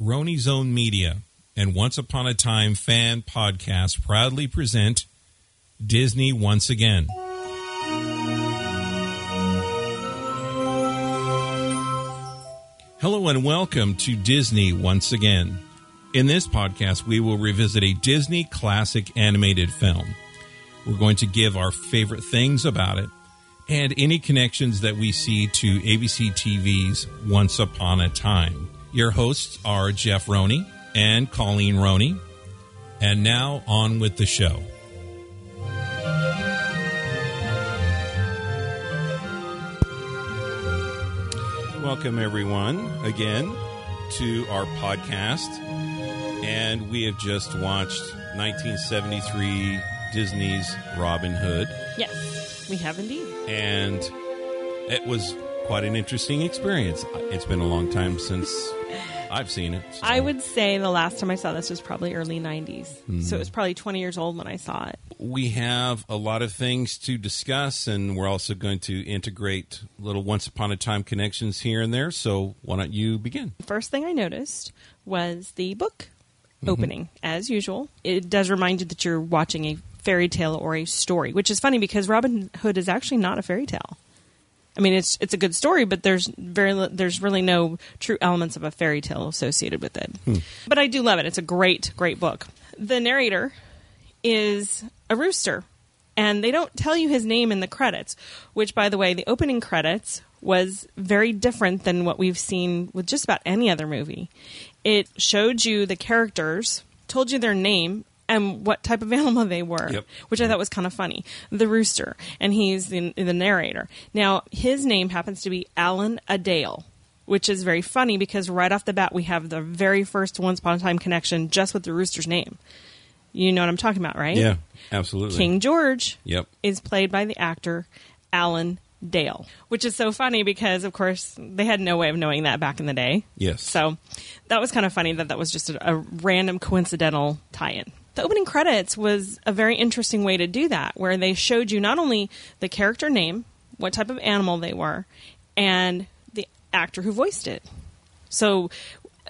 Roni Zone Media and Once Upon a Time fan podcast proudly present Disney Once Again. Hello and welcome to Disney Once Again. In this podcast, we will revisit a Disney classic animated film. We're going to give our favorite things about it and any connections that we see to ABC TV's Once Upon a Time. Your hosts are Jeff Roney and Colleen Roney. And now on with the show. Welcome, everyone, again to our podcast. And we have just watched 1973 Disney's Robin Hood. Yes, we have indeed. And it was quite an interesting experience. It's been a long time since I've seen it. so- I would say the last time I saw this was probably early 90s. Hmm. So it was probably 20 years old when I saw it. we have a lot of things to discuss, and we're also going to integrate little once upon a time connections here and there. So, why don't you begin? First thing I noticed was the book Mm-hmm. opening, as usual. It does remind you that you're watching a fairy tale or a story, which is funny because Robin Hood is actually not a fairy tale. I mean, it's it's a good story, but there's very there's really no true elements of a fairy tale associated with it. Hmm. But I do love it. It's a great great book. The narrator is a rooster, and they don't tell you his name in the credits. Which, by the way, the opening credits was very different than what we've seen with just about any other movie. It showed you the characters, told you their name. And what type of animal they were, Yep. which I thought was kind of funny. The rooster, and he's the, the narrator. Now, his name happens to be Alan-a-Dale, which is very funny because right off the bat we have the very first Once Upon a Time connection just with the rooster's name. You know what I'm talking about, right? Yeah, absolutely. King George Yep. is played by the actor Alan Dale, which is so funny because, of course, they had no way of knowing that back in the day. Yes. So that was kind of funny that that was just a, a random coincidental tie in. The opening credits was a very interesting way to do that, where they showed you not only the character name, what type of animal they were, and the actor who voiced it. So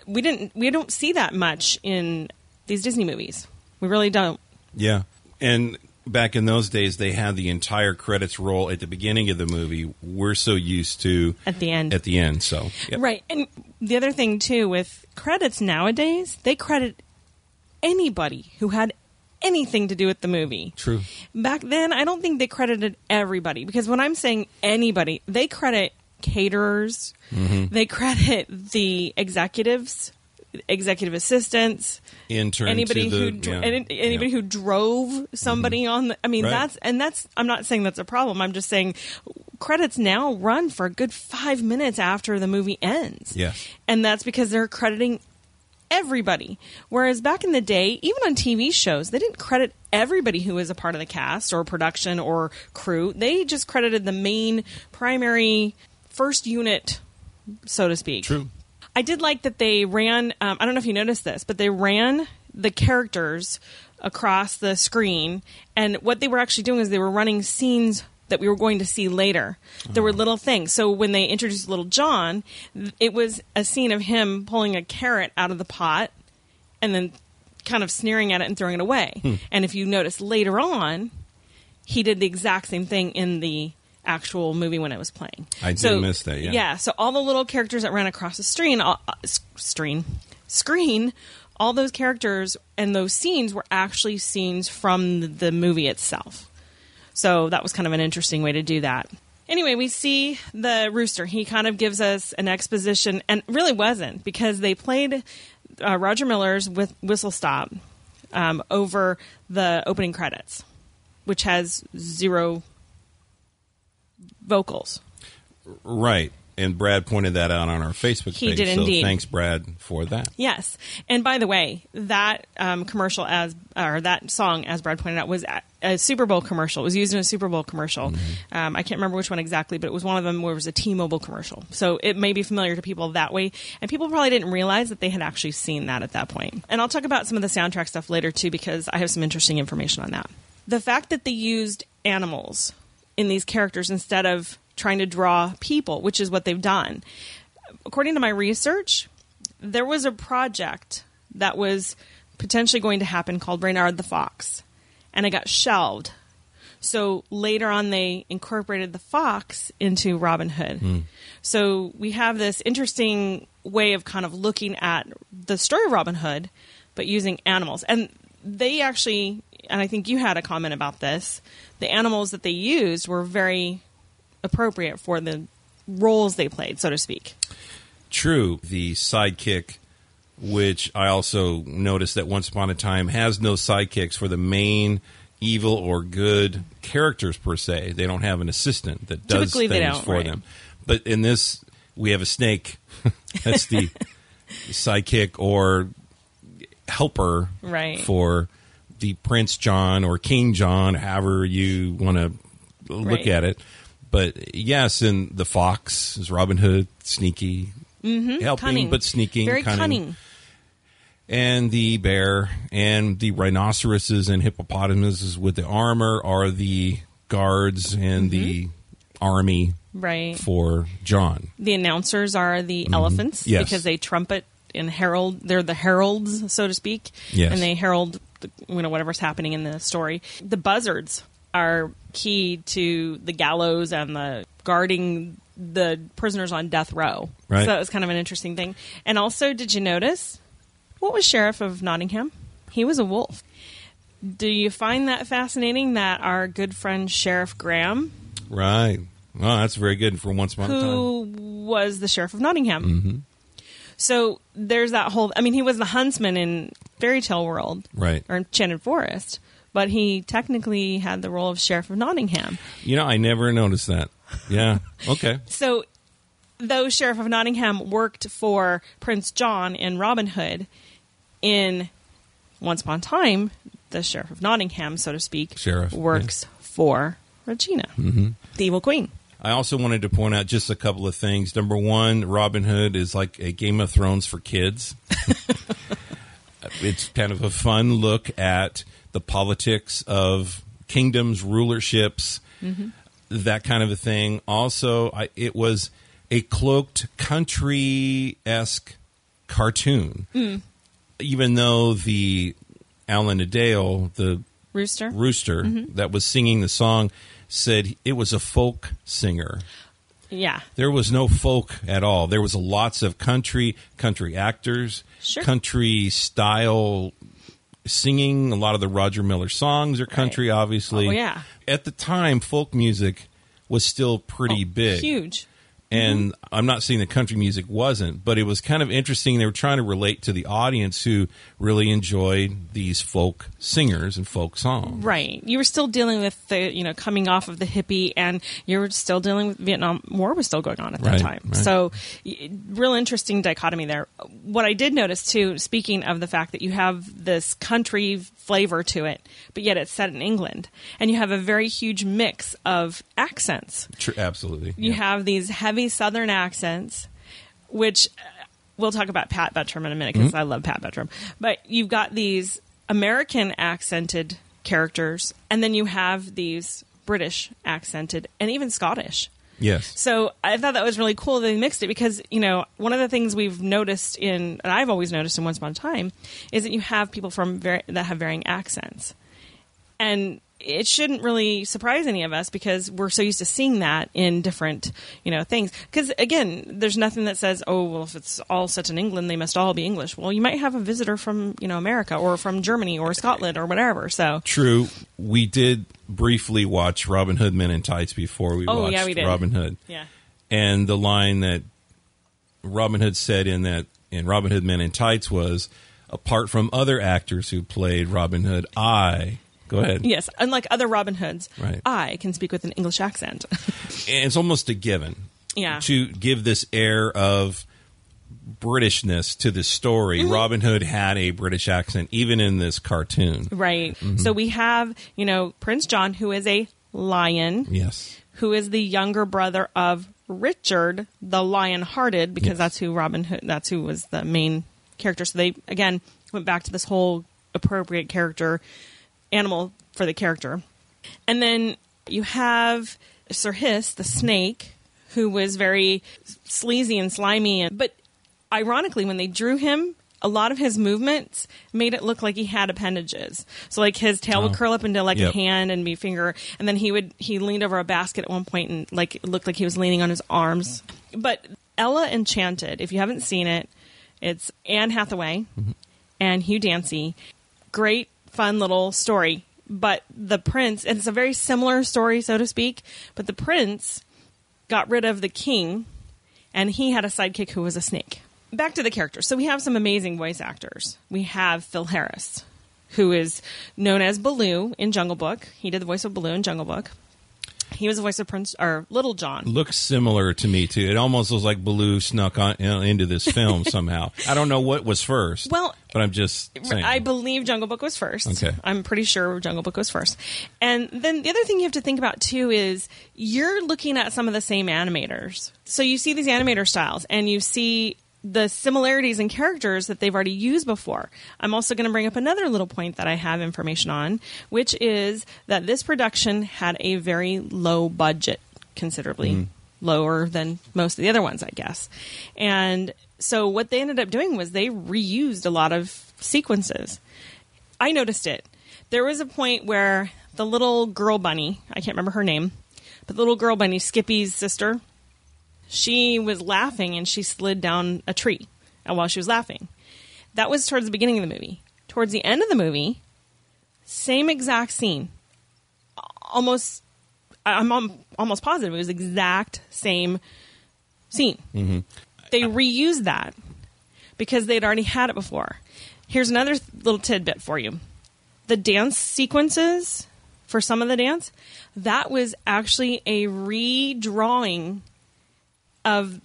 we didn't we don't see that much in these Disney movies. We really don't. Yeah. And back in those days, they had the entire credits roll at the beginning of the movie. We're so used to At the end. At the end. So, yep. Right. And the other thing, too, with credits nowadays, they credit anybody who had anything to do with the movie. True. Back then, I don't think they credited everybody because when I'm saying anybody, they credit caterers, mm-hmm. they credit the executives, executive assistants, Intern anybody the, who yeah. any, anybody Yeah. who drove somebody mm-hmm. on the I mean Right. that's and that's I'm not saying that's a problem. I'm just saying credits now run for a good 5 minutes after the movie ends. Yes. And that's because they're crediting everybody. Whereas back in the day, even on TV shows, they didn't credit everybody who was a part of the cast or production or crew. They just credited the main primary first unit so to speak. True. I did like that they ran. Um, I don't know if you noticed this, but they ran the characters across the screen, and what they were actually doing is they were running scenes that we were going to see later. There were little things. So when they introduced Little John, it was a scene of him pulling a carrot out of the pot, and then kind of sneering at it and throwing it away. And if you notice later on, he did the exact same thing in the actual movie when it was playing. I did miss that, yeah. Yeah. So all the little characters that ran across the screen, all, uh, screen, screen, all those characters and those scenes were actually scenes from the movie itself. So that was kind of an interesting way to do that. Anyway, we see the rooster. He kind of gives us an exposition, and really wasn't because they played uh, Roger Miller's with Whistle Stop um, over the opening credits, which has zero vocals. Right. And Brad pointed that out on our Facebook He page. did so indeed. thanks, Brad, for that. Yes, and by the way, that um, commercial as or that song, as Brad pointed out, was a, a Super Bowl commercial. It was used in a Super Bowl commercial. Um, I can't remember which one exactly, but it was one of them where it was a T-Mobile commercial. So it may be familiar to people that way, and people probably didn't realize that they had actually seen that at that point. And I'll talk about some of the soundtrack stuff later too, because I have some interesting information on that. The fact that they used animals in these characters instead of trying to draw people, which is what they've done. According to my research, there was a project that was potentially going to happen called Reynard the Fox, and it got shelved. So later on, they incorporated the fox into Robin Hood. Hmm. So we have this interesting way of kind of looking at the story of Robin Hood, but using animals. And they actually, and I think you had a comment about this, the animals that they used were very appropriate for the roles they played, so to speak. True, the sidekick, which I also noticed that Once Upon a Time has no sidekicks for the main evil or good characters per se. They don't have an assistant that does Typically they things don't, for right. them. But in this, we have a snake. That's the sidekick or helper Right. for the Prince John or King John, however you want to look Right. at it. But yes, and the fox is Robin Hood, sneaky, helping Mm-hmm. Cunning. but sneaking, Very cunning. and the bear and the rhinoceroses and hippopotamuses with the armor are the guards and the army Right. for John. The announcers are the elephants Mm-hmm. Yes. because they trumpet and herald. They're the heralds, so to speak. Yes. And they herald, the, you know, whatever's happening in the story. The buzzards are key to the gallows and the guarding the prisoners on death row. Right. So that was kind of an interesting thing. And also, did you notice what was Sheriff of Nottingham? He was a wolf. Do you find that fascinating that our good friend Sheriff Graham Right. Well, that's very good for once upon a time. who was the sheriff of Nottingham. Mm-hmm. So there's that whole. I mean, he was the huntsman in fairy tale world, Right. or Enchanted Forest, but he technically had the role of sheriff of Nottingham. You know, I never noticed that. Yeah. Okay. So, though sheriff of Nottingham worked for Prince John in Robin Hood, in Once Upon a Time, the sheriff of Nottingham, so to speak, Sheriff, works for Regina, mm-hmm. the evil queen. I also wanted to point out just a couple of things. Number one, Robin Hood is like a Game of Thrones for kids. it's kind of a fun look at the politics of kingdoms, rulerships, mm-hmm. that kind of a thing. Also, I, it was a cloaked country esque cartoon. Mm. Even though the Alan-a-Dale, the Rooster. rooster mm-hmm. that was singing the song, said it was a folk singer. Yeah. There was no folk at all. There was lots of country country actors, Sure. country style singing. A lot of the Roger Miller songs are country, obviously. Oh, yeah. At the time, folk music was still pretty Oh, big. Huge. And I'm not saying that country music wasn't, but it was kind of interesting. They were trying to relate to the audience who really enjoyed these folk singers and folk songs. Right. You were still dealing with the, you know, coming off of the hippie and you were still dealing with Vietnam War was still going on at that Right, time. right. So, real interesting dichotomy there. What I did notice too, speaking of the fact that you have this country flavor to it, but yet it's set in England and you have a very huge mix of accents. Tr- absolutely. You Yeah. have these heavy southern accents, which uh, we'll talk about Pat Buttram in a minute because I love Pat Buttram. But you've got these American accented characters, and then you have these British accented and even Scottish. Yes. So I thought that was really cool that they mixed it because, you know, one of the things we've noticed in, and I've always noticed in Once Upon a Time, is that you have people from very, that have varying accents. And it shouldn't really surprise any of us because we're so used to seeing that in different, you know, things. Because again, there's nothing that says, oh, well, if it's all set in England, they must all be English. Well, you might have a visitor from, you know, America or from Germany or Scotland or whatever. So, True. We did briefly watch Robin Hood Men in Tights before we Oh, watched yeah, we did. Robin Hood. yeah. And the line that Robin Hood said in that in Robin Hood Men in Tights was apart from other actors who played Robin Hood, I go ahead. Yes, unlike other Robin Hoods, Right. I can speak with an English accent. And it's almost a given. yeah. to give this air of Britishness to the story. Mm-hmm. Robin Hood had a British accent, even in this cartoon. Right. Mm-hmm. So we have, you know, Prince John, who is a lion, Yes. who is the younger brother of Richard, the lion-hearted, because Yes. that's who Robin Hood. That's who was the main character. So they again went back to this whole appropriate character animal for the character, and then you have Sir Hiss, the snake, who was very sleazy and slimy, and but ironically, when they drew him, a lot of his movements made it look like he had appendages. So like his tail would Oh. curl up into like Yep. a hand and be finger, and then he would he leaned over a basket at one point and like it looked like he was leaning on his arms. But Ella Enchanted, if you haven't seen it, it's Anne Hathaway mm-hmm. and Hugh Dancy. Great, fun little story. But the prince, and it's a very similar story, so to speak. But the prince got rid of the king, and he had a sidekick who was a snake. Back to the characters. So we have some amazing voice actors. We have Phil Harris, who is known as Baloo in Jungle Book. He did the voice of Baloo in Jungle Book. He was the voice of Prince or Little John. looks similar to me too. It almost looks like Baloo snuck on, into this film somehow. I don't know what was first. Well, but I'm just saying. I believe Jungle Book was first. Okay. I'm pretty sure Jungle Book was first. And then the other thing you have to think about too is you're looking at some of the same animators. So you see these animator styles and you see the similarities in characters that they've already used before. I'm also going to bring up another little point that I have information on, which is that this production had a very low budget, considerably mm-hmm. lower than most of the other ones, I guess. And so what they ended up doing was they reused a lot of sequences. I noticed it. There was a point where the little girl bunny, I can't remember her name, but the little girl bunny, Skippy's sister, she was laughing and she slid down a tree while she was laughing. That was towards the beginning of the movie. Towards the end of the movie, same exact scene. Almost, I'm almost positive it was exact same scene. Mm-hmm. They reused that because they'd already had it before. Here's another little tidbit for you. The dance sequences for some of the dance, that was actually a redrawing of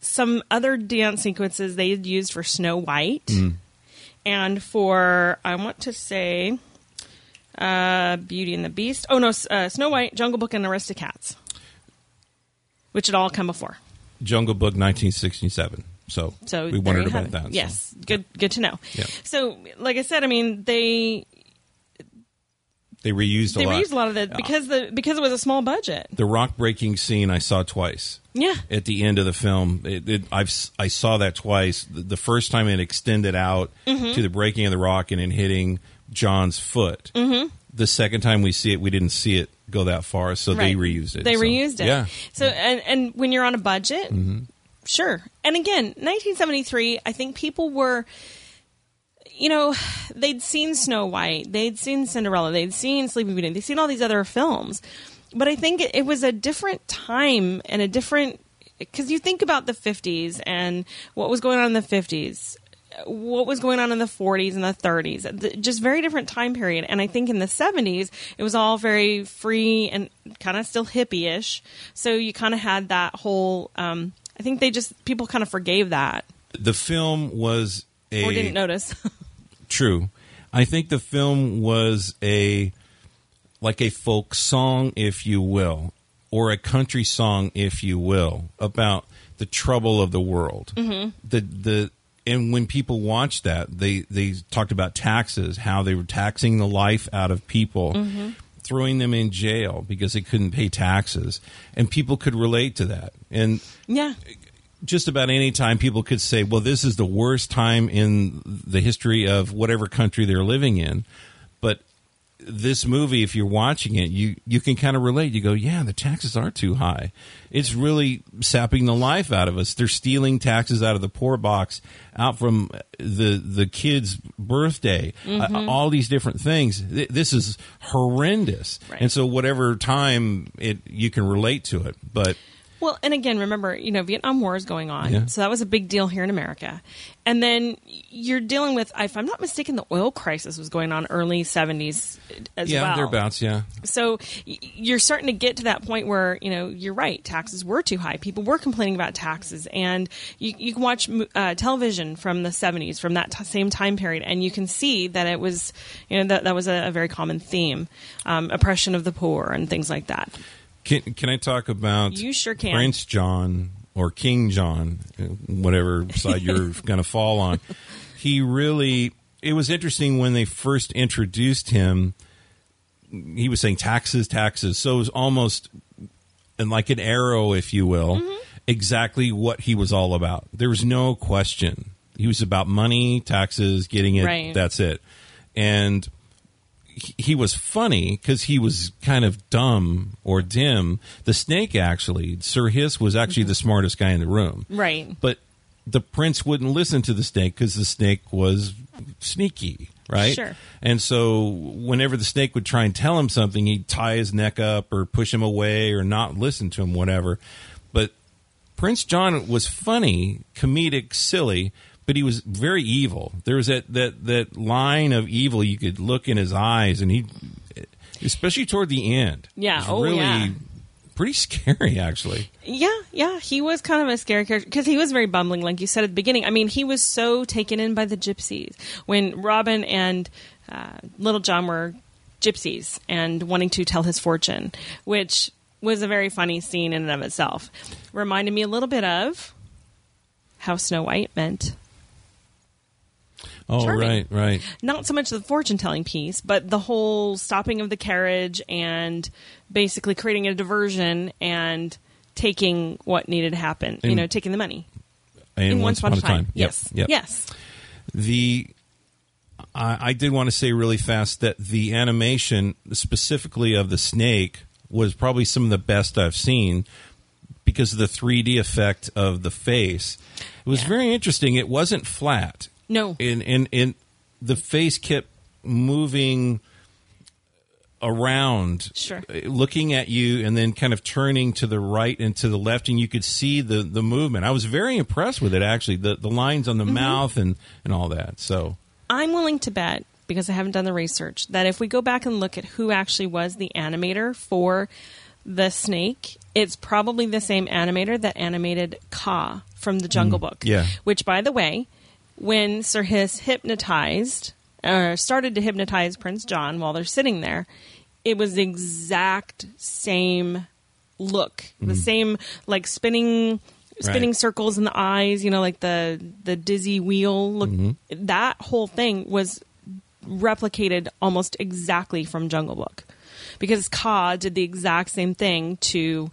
some other dance sequences they had used for Snow White and for, I want to say, uh, Beauty and the Beast. Oh, no, uh, Snow White, Jungle Book, and Aristocats, which had all come before. Jungle Book 1967. So, So we wondered about it. that. so. Yes, good, good to know. Yeah. So, like I said, I mean, they They reused a they lot. reused a lot of the because the because it was a small budget. the rock breaking scene I saw twice. Yeah, At the end of the film, it, it, I've I saw that twice. The, the first time it extended out Mm-hmm. to the breaking of the rock and it hitting John's foot. Mm-hmm. The second time we see it, we didn't see it go that far, so they reused it. They So, reused it. Yeah. So and and when you're on a budget, sure. And again, 1973, I think people were you know, they'd seen Snow White, they'd seen Cinderella, they'd seen Sleeping Beauty, they'd seen all these other films. But I think it, was a different time and a different because you think about the 50s and what was going on in the 50s what was going on in the 40s and the 30s just very different time period. And i think in the 70s it was all very free and kind of still hippie-ish. So you kind of had that whole um, i think they just people kind of forgave that. The film was a or didn't notice. True. I think the film was a like a folk song, if you will, or a country song, if you will, about the trouble of the world. Mm-hmm. The the and when people watched that, they they talked about taxes, how they were taxing the life out of people. Throwing them in jail because they couldn't pay taxes, and people could relate to that. And yeah just about any time people could say, well, this is the worst time in the history of whatever country they're living in. This movie, if you're watching it, you, you can kind of relate. You go, yeah, the taxes are too high. It's really sapping the life out of us. They're stealing taxes out of the poor box, out from the the kid's birthday, uh, all these different things. Th- This is horrendous. Right. And so, whatever time it you can relate to it, but Well, and again, remember, you know, Vietnam War is going on, Yeah. so that was a big deal here in America. And then you're dealing with, if I'm not mistaken, the oil crisis was going on early 70s as well. yeah, thereabouts, yeah. So you're starting to get to that point where you know you're right. Taxes were too high. People were complaining about taxes, and you, you can watch uh, television from the 70s, from that t- same time period, and you can see that it was you know that that was a, a very common theme, um, oppression of the poor and things like that. Can can I talk about You sure can. Prince John or King John, whatever side you're going to fall on? He really. It was interesting when they first introduced him. He was saying taxes, taxes. So it was almost and like an arrow, if you will. Mm-hmm. exactly what he was all about. There was no question. He was about money, taxes, getting it. Right. That's it. And he, was funny because he was kind of dumb or dim. The snake, actually, Sir Hiss was actually the smartest guy in the room. Right. But the prince wouldn't listen to the snake because the snake was sneaky, right? Sure. And so whenever the snake would try and tell him something, he'd tie his neck up or push him away or not listen to him, whatever. But Prince John was funny, comedic, silly, but he was very evil. There was that, that, that line of evil you could look in his eyes, and he, especially toward the end, Yeah. was Oh, really yeah. pretty scary, actually. Yeah, yeah, he was kind of a scary character because he was very bumbling, like you said at the beginning. I mean, he was so taken in by the gypsies when Robin and uh, Little John were gypsies and wanting to tell his fortune, which was a very funny scene in and of itself. Reminded me a little bit of how Snow White meant Oh, Charming. right, right. not so much the fortune telling piece, but the whole stopping of the carriage and basically creating a diversion and taking what needed to happen. you know, taking the money. And in Once Upon a Time. Yep, Yes. yep. Yes. the I, I did want to say really fast that the animation specifically of the snake was probably some of the best I've seen because of the 3D effect of the face. It was Yeah. very interesting. It wasn't flat. No. And in in the face kept moving around Sure. uh, looking at you and then kind of turning to the right and to the left and you could see the the movement i was very impressed with it actually the the lines on the Mm-hmm. mouth and and all that so I'm willing to bet, because I haven't done the research, that if we go back and look at who actually was the animator for the snake, it's probably the same animator that animated Kaa from the Jungle Book. Mm, yeah. Which, by the way, when Sir Hiss hypnotized, or started to hypnotize Prince John while they're sitting there, it was the exact same look, the mm-hmm. same like spinning spinning Right. circles in the eyes, you know, like the the dizzy wheel look. Mm-hmm. That whole thing was replicated almost exactly from Jungle Book, because Kaa did the exact same thing to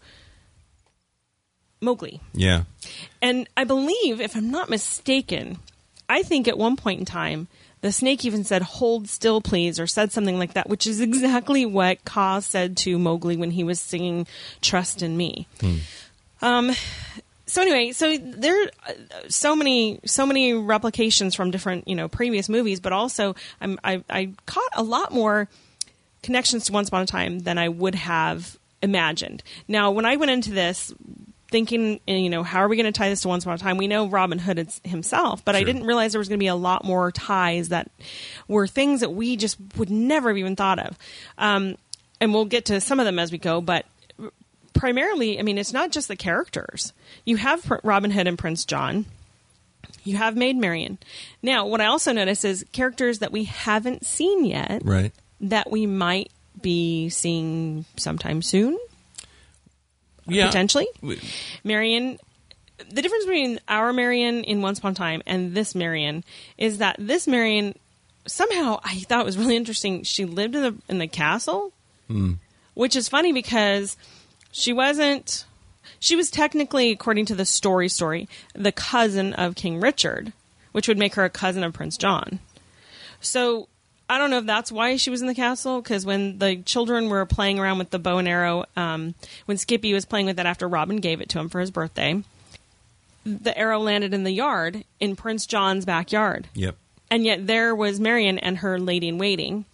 Mowgli. yeah And I believe, if I'm not mistaken, I think at one point in time, the snake even said, hold still, please, or said something like that, which is exactly what Kaa said to Mowgli when he was singing Trust in Me. Um, so anyway, so there are so many, so many replications from different, you know, previous movies, but also I'm, I, I caught a lot more connections to Once Upon a Time than I would have imagined. Now, when I went into this thinking, eh, you know, how are we going to tie this to Once Upon a Time? We know Robin Hood it's himself, but I didn't realize there was going to be a lot more ties that were things that we just would never have even thought of. Um, and we'll get to some of them as we go, but primarily, I mean, it's not just the characters. You have Pr- Robin Hood and Prince John. You have Maid Marian. Now, what I also notice is characters that we haven't seen yet right that we might be seeing sometime soon, yeah potentially. Marion, the difference between our Marion in Once Upon a Time and this Marion is that this Marion somehow I thought it was really interesting. She lived in the in the castle, hmm. which is funny because she wasn't. She was technically, according to the story, story the cousin of King Richard, which would make her a cousin of Prince John. So I don't know if that's why she was in the castle because when the children were playing around with the bow and arrow, um, when Skippy was playing with that after Robin gave it to him for his birthday, the arrow landed in the yard in Prince John's backyard, yep and yet there was Marion and her lady in waiting.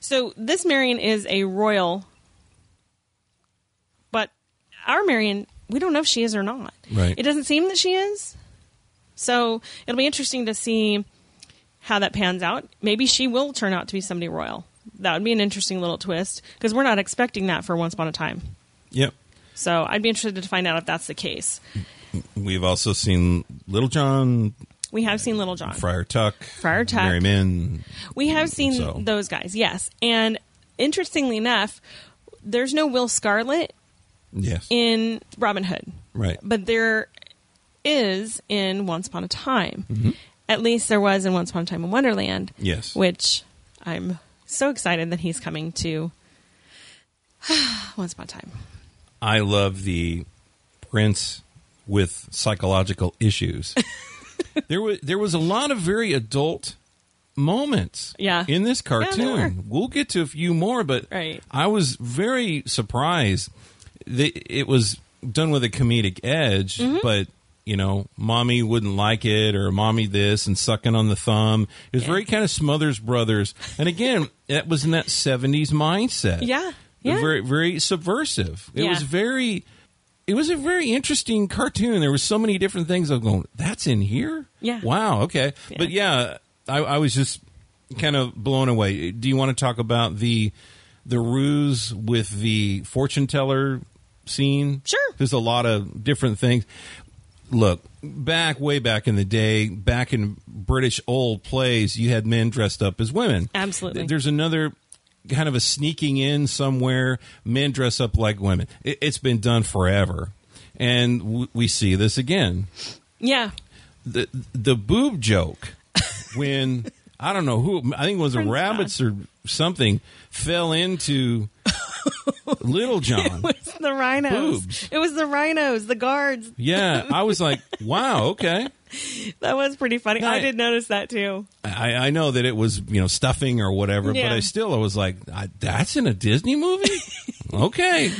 So this Marion is a royal, but our Marion, we don't know if she is or not. Right. It doesn't seem that she is. So it'll be interesting to see how that pans out. Maybe she will turn out to be somebody royal. That would be an interesting little twist because we're not expecting that for Once Upon a Time. yep So I'd be interested to find out if that's the case. we've also seen little john We have seen Little John. friar tuck Friar Tuck. mary Min. We have seen So- those guys, yes. And interestingly enough, there's no Will Scarlet yes in Robin Hood, right but there is in Once Upon a Time. Mm-hmm. At least there was in Once Upon a Time in Wonderland. Yes. Which I'm so excited that he's coming to Once Upon a Time. I love the prince with psychological issues. there was there was a lot of very adult moments Yeah. in this cartoon. we'll get to a few more, but Right. I was very surprised that it was done with a comedic edge, Mm-hmm. but you know, mommy wouldn't like it or mommy this and sucking on the thumb. It was very kind of Smothers Brothers. And again, that was in that 70s mindset. Yeah. Yeah. Very very subversive. It Yeah. was very it was a very interesting cartoon. There was so many different things. I'm going, that's in here. Yeah. Wow. Okay. But yeah, I, I was just kind of blown away. Do you want to talk about the the ruse with the fortune teller scene? Sure. There's a lot of different things. Look, back way back in the day, back in British old plays, you had men dressed up as women. Absolutely. There's another kind of a sneaking in somewhere. Men dress up like women. It, it's been done forever, and w- we see this again. Yeah. The the boob joke when I don't know who I think it was the Prince rabbits or something fell into Little John. It was the rhinos. Boobs. It was the rhinos, the guards. Yeah, I was like, wow, okay. That was pretty funny. I Right. did notice that too. I, I know that it was you know stuffing or whatever, but I still I was like, I, that's in a Disney movie. okay,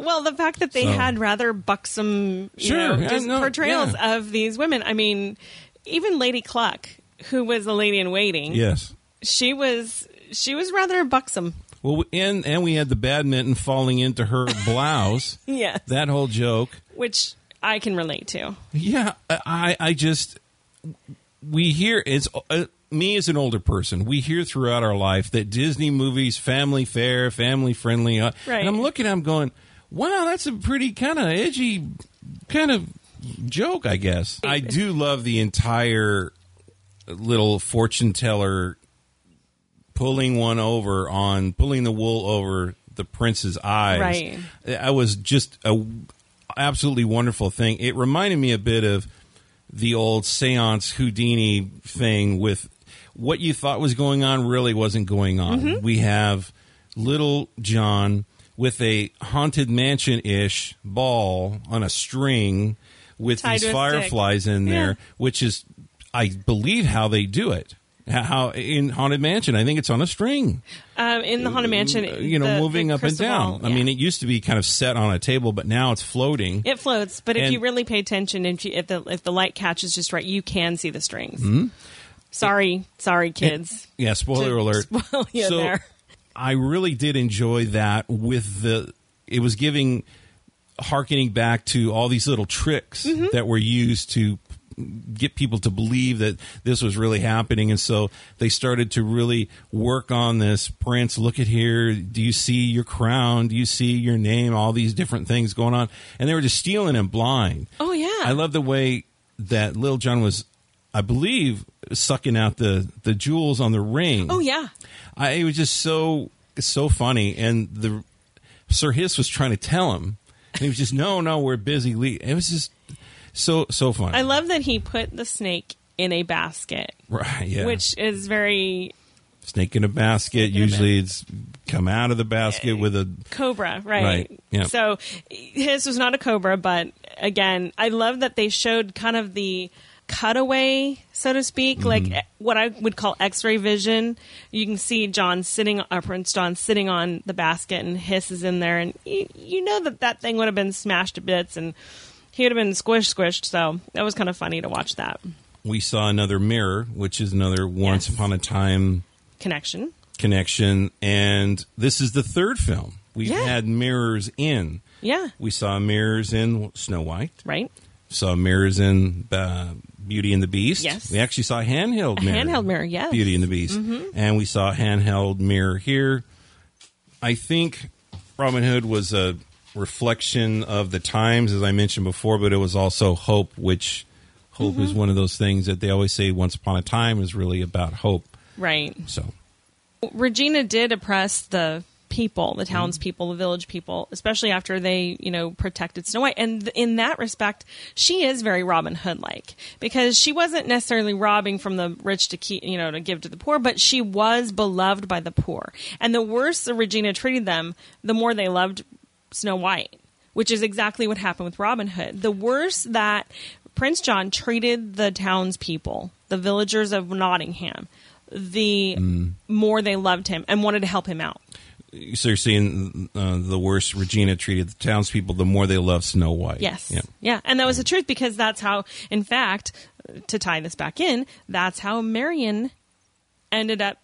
Well, the fact that they So- had rather buxom you Sure, know, yeah, portrayals yeah. of these women. I mean, even Lady Cluck, who was the lady in waiting, yes. she was she was rather buxom. Well, and and we had the badminton falling into her blouse. Yes. that whole joke. Which I can relate to. Yeah, I I just we hear it's uh, me as an older person. We hear throughout our life that Disney movies, family fair, family friendly. Uh, Right. And I'm looking, I'm going, wow, that's a pretty kind of edgy kind of joke, I guess. I do love the entire little fortune teller pulling one over on pulling the wool over the prince's eyes. Right. I was just a absolutely wonderful thing. It reminded me a bit of the old seance Houdini thing with what you thought was going on really wasn't going on. Mm-hmm. We have little John with a haunted mansion ish ball on a string with Tied these fireflies in there, Yeah. which is, I believe, how they do it. How in haunted mansion? I think it's on a string Um, in the Haunted Mansion, Uh, you know, the- moving the up and down. ball, I mean, it used to be kind of set on a table, but now it's floating. It floats, but if you really pay attention, if, you, if the if the light catches just right, you can see the strings. Hmm? Sorry, sorry, kids. yeah, spoiler To alert. spoil you so there. I really did enjoy that with the. It was giving, harkening back to all these little tricks Mm-hmm. that were used to get people to believe that this was really happening. And so they started to really work on this. Prince look at here. Do you see your crown? Do you see your name? All these different things going on. And they were just stealing him blind. Oh yeah, I love the way that Lil John was, I believe, sucking out the the jewels on the ring. Oh yeah, I, it was just so so funny, and the Sir Hiss was trying to tell him, and he was just, "No, no, we're busy." It was just so so fun. I love that he put the snake in a basket, right? Yeah, which is very snake in a basket. in a Usually, it's come out of the basket with a cobra, right? Right, yeah. So his was not a cobra, but again, I love that they showed kind of the cutaway, so to speak, Mm-hmm. like what I would call X-ray vision. You can see John sitting, or Prince John sitting on the basket, and Hiss is in there, and you, you know that that thing would have been smashed to bits, and he would have been squished, squished. So that was kind of funny to watch that we saw another mirror, which is another once Yes. upon a time connection. connection, and this is the third film. We've Yeah. had mirrors in. Yeah, We saw mirrors in Snow White. right. Saw mirrors in uh, Beauty and the Beast. Yes. We actually saw a handheld A mirror. handheld mirror, yes. Mm-hmm. Beauty and the Beast. And we saw a handheld mirror here. I think Robin Hood was a reflection of the times, as I mentioned before, but it was also hope, which hope Mm-hmm. is one of those things that they always say once upon a time is really about hope. Right. So Regina did oppress the people, Mm-hmm. the townspeople, the village people, especially after they, you know, protected Snow White. And th- in that respect, she is very Robin Hood like because she wasn't necessarily robbing from the rich to keep, you know, to give to the poor, but she was beloved by the poor. And the worse Regina treated them, the more they loved Snow White. which is exactly what happened with Robin Hood. The worse that Prince John treated the townspeople, the villagers of Nottingham, the more they loved him and wanted to help him out. So you're seeing uh, the worse Regina treated the townspeople, the more they loved Snow White. Yes. Yeah. Yeah. And that was the truth because that's how, in fact, to tie this back in, that's how Marion ended up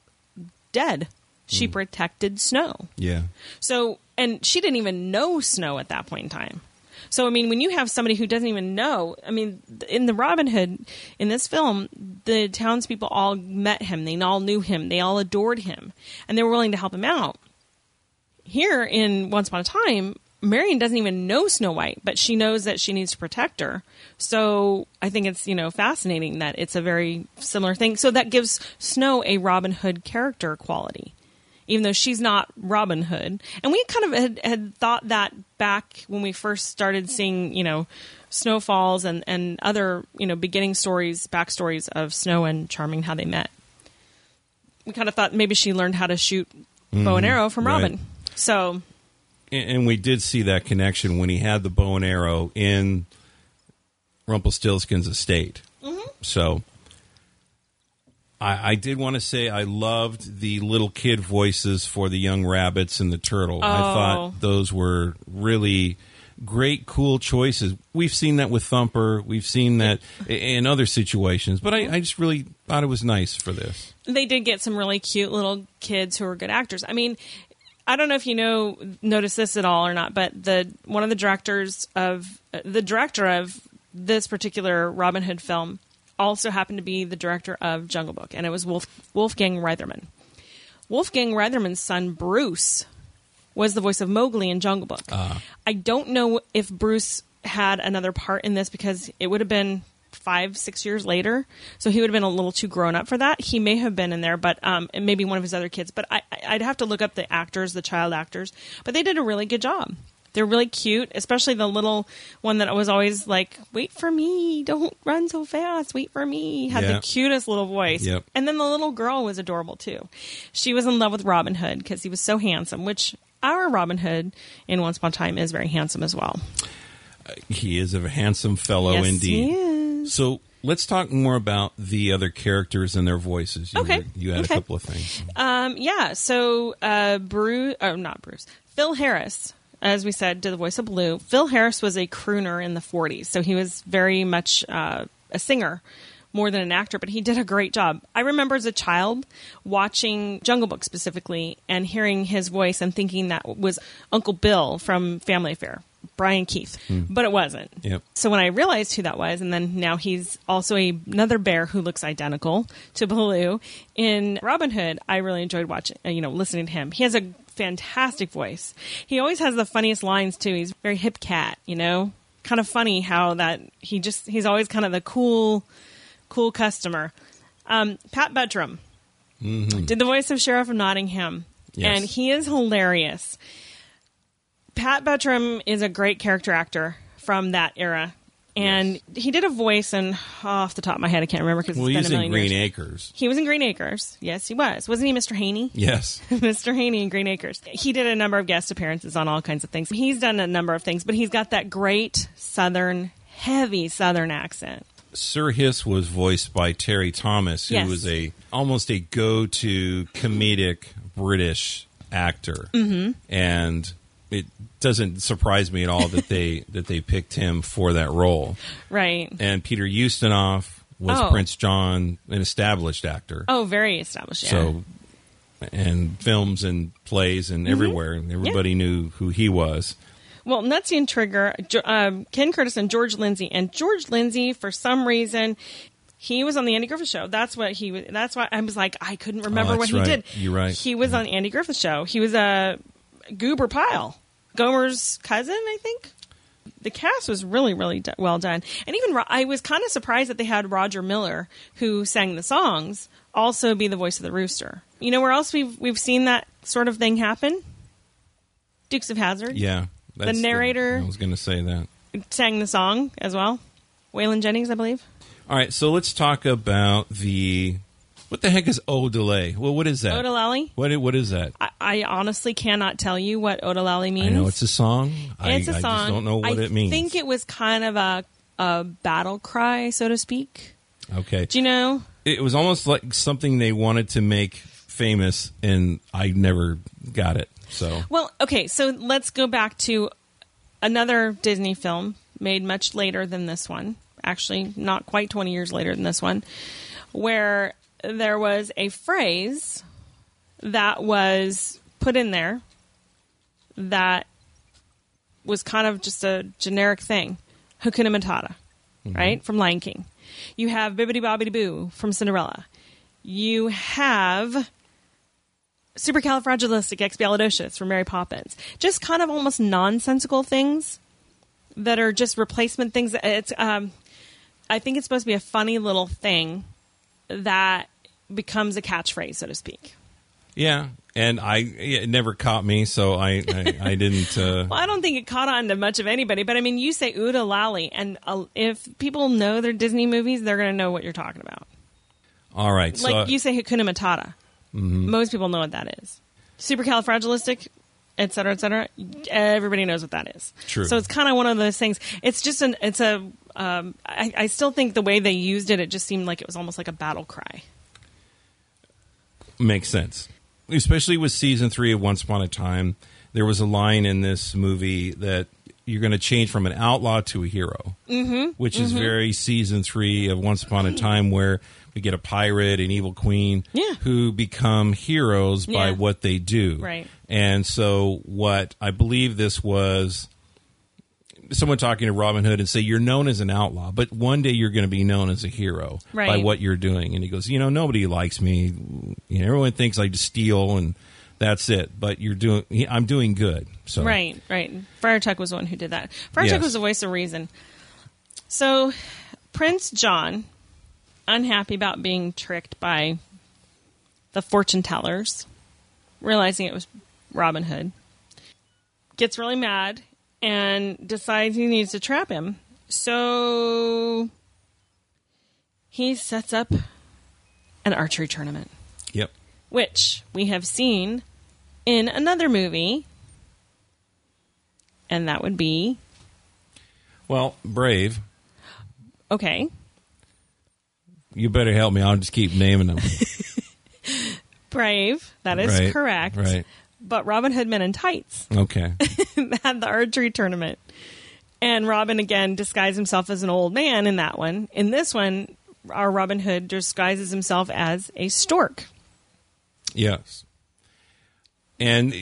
dead. She Hmm. protected Snow. Yeah. So, and she didn't even know Snow at that point in time. So, I mean, when you have somebody who doesn't even know, I mean, in the Robin Hood, in this film, the townspeople all met him. They all knew him. They all adored him. And they were willing to help him out. Here in Once Upon a Time, Marion doesn't even know Snow White, but she knows that she needs to protect her. So I think it's, you know, fascinating that it's a very similar thing. So that gives Snow a Robin Hood character quality even though she's not Robin Hood. And we kind of had, had thought that back when we first started seeing, you know, snowfalls and, and other, you know, beginning stories, backstories of Snow and Charming, how they met. We kind of thought maybe she learned how to shoot bow and arrow from right. Robin. So, And, and we did see that connection when he had the bow and arrow in Rumpelstiltskin's estate. Mm-hmm. So I, I did want to say I loved the little kid voices for the young rabbits and the turtle. I Oh. thought those were really great, cool choices. We've seen that with Thumper. We've seen that in other situations, but I, I just really thought it was nice for this. they did get some really cute little kids who were good actors. I mean, I don't know if you know notice this at all or not, but the one of the directors of the director of this particular Robin Hood film also happened to be the director of Jungle Book, and it was Wolf, Wolfgang Reitherman. Wolfgang Reitherman's son Bruce was the voice of Mowgli in Jungle Book. I don't know if Bruce had another part in this because it would have been five, six years later. So he would have been a little too grown up for that. He may have been in there, but um, maybe one of his other kids. But I, I- I'd have to look up the actors, the child actors. But they did a really good job. They're really cute, especially the little one that was always like, "Wait for me! Don't run so fast! Wait for me!" Had Yeah. the cutest little voice. Yep. And then the little girl was adorable too. She was in love with Robin Hood because he was so handsome, which our Robin Hood in Once Upon a Time is very handsome as well. He is a handsome fellow Yes, indeed. he is. So let's talk more about the other characters and their voices. You, Okay. were- you had Okay. a couple of things. Um, yeah. So uh, Bruce, oh, not Bruce, Phil Harris, as we said, did the voice of Baloo. Phil Harris was a crooner in the '40s, so he was very much uh, a singer more than an actor, but he did a great job. I remember as a child watching Jungle Book specifically and hearing his voice and thinking that was Uncle Bill from Family Affair. Brian Keith, but it wasn't. Yep. So when I realized who that was, and then now he's also a, another bear who looks identical to Baloo in Robin Hood, I really enjoyed watching, uh, you know, listening to him. He has a fantastic voice. He always has the funniest lines too. He's very hip cat, you know, kind of funny how that he just he's always kind of the cool, cool customer. Um, Pat Buttram did the voice of Sheriff of Nottingham, Yes. and he is hilarious. Pat Buttram is a great character actor from that era. And he did a voice, and off the top of my head, I can't remember because Well, it's been a in million Green years. Acres. He was in Green Acres. Yes, he was. Wasn't he Mr. Haney? Yes. Mr. Haney in Green Acres. He did a number of guest appearances on all kinds of things. He's done a number of things, but he's got that great Southern, heavy Southern accent. Sir Hiss was voiced by Terry Thomas, who Yes. was a almost a go-to comedic British actor, mm-hmm. and it doesn't surprise me at all that they that they picked him for that role. Right. And Peter Ustinov was Oh. Prince John, an established actor. Oh, very established. Yeah. So, and films and plays and everywhere, and everybody knew who he was. Well, Nutsy and Trigger, um, Ken Curtis and George Lindsay, and George Lindsay, for some reason, he was on the Andy Griffith Show. That's what he. That's why I was like, I couldn't remember Oh, what he right. did. You're right. He was on Andy Griffith Show. He was a Goober Pyle, Gomer's cousin, I think. The cast was really, really do- well done, and even Ro- I was kind of surprised that they had Roger Miller, who sang the songs, also be the voice of the rooster. You know where else we've we've seen that sort of thing happen? Dukes of Hazzard Yeah, that's narrator- I was going to say that. sang the song as well. Waylon Jennings, I believe. All right, so let's talk about the what the heck is Odelay? Well, what is that? Odalali. What what is that? I, I honestly cannot tell you what Odalali means. I know it's a song. It's a I song. just don't know what I it means. think it was kind of a, a battle cry, so to speak. okay. Do you know? it was almost like something they wanted to make famous, and I never got it. So Well, okay, so let's go back to another Disney film made much later than this one. Actually, not quite 20 years later than this one, where there was a phrase that was put in there that was kind of just a generic thing Hakuna Matata, right? From Lion King. You have Bibbidi Bobbidi Boo from Cinderella. You have supercalifragilisticexpialidocious from Mary Poppins. Just kind of almost nonsensical things that are just replacement things. It's um, I think it's supposed to be a funny little thing that becomes a catchphrase, so to speak. yeah, and I it never caught me, so I I, I didn't. Uh, Well, I don't think it caught on to much of anybody, but I mean, you say Oo-De-Lally, and uh, if people know their Disney movies, they're going to know what you're talking about. all right, so Like you say Hakuna Matata. Mm-hmm. Most people know what that is. Supercalifragilistic, et cetera, et cetera. Everybody knows what that is. True. So it's kind of one of those things. It's just an. It's a. Um, I, I still think the way they used it, it just seemed like it was almost like a battle cry. Makes sense, especially with season three of Once Upon a Time. There was a line in this movie that you're going to change from an outlaw to a hero, mm-hmm. which is very season three of Once Upon a Time, where we get a pirate, an evil queen, Yeah. who become heroes by what they do. Right. And so, what I believe this was someone talking to Robin Hood and say, You're known as an outlaw, but one day you're going to be known as a hero by what you're doing. And he goes, You know, nobody likes me. You know, everyone thinks I just steal and that's it. But you're doing, I'm doing good. So, Right, right. Friar Tuck was the one who did that. Friar Tuck Yes. was the voice of reason. So, Prince John, unhappy about being tricked by the fortune tellers, realizing it was Robin Hood, gets really mad and decides he needs to trap him. So, he sets up an archery tournament, Yep. which we have seen in another movie, and that would be Well, Brave, okay. you better help me. I'll just keep naming them. Brave, that is Right, correct. right. But Robin Hood Men in Tights Okay. had the archery tournament. And Robin again disguised himself as an old man in that one. In this one, our Robin Hood disguises himself as a stork. Yes. And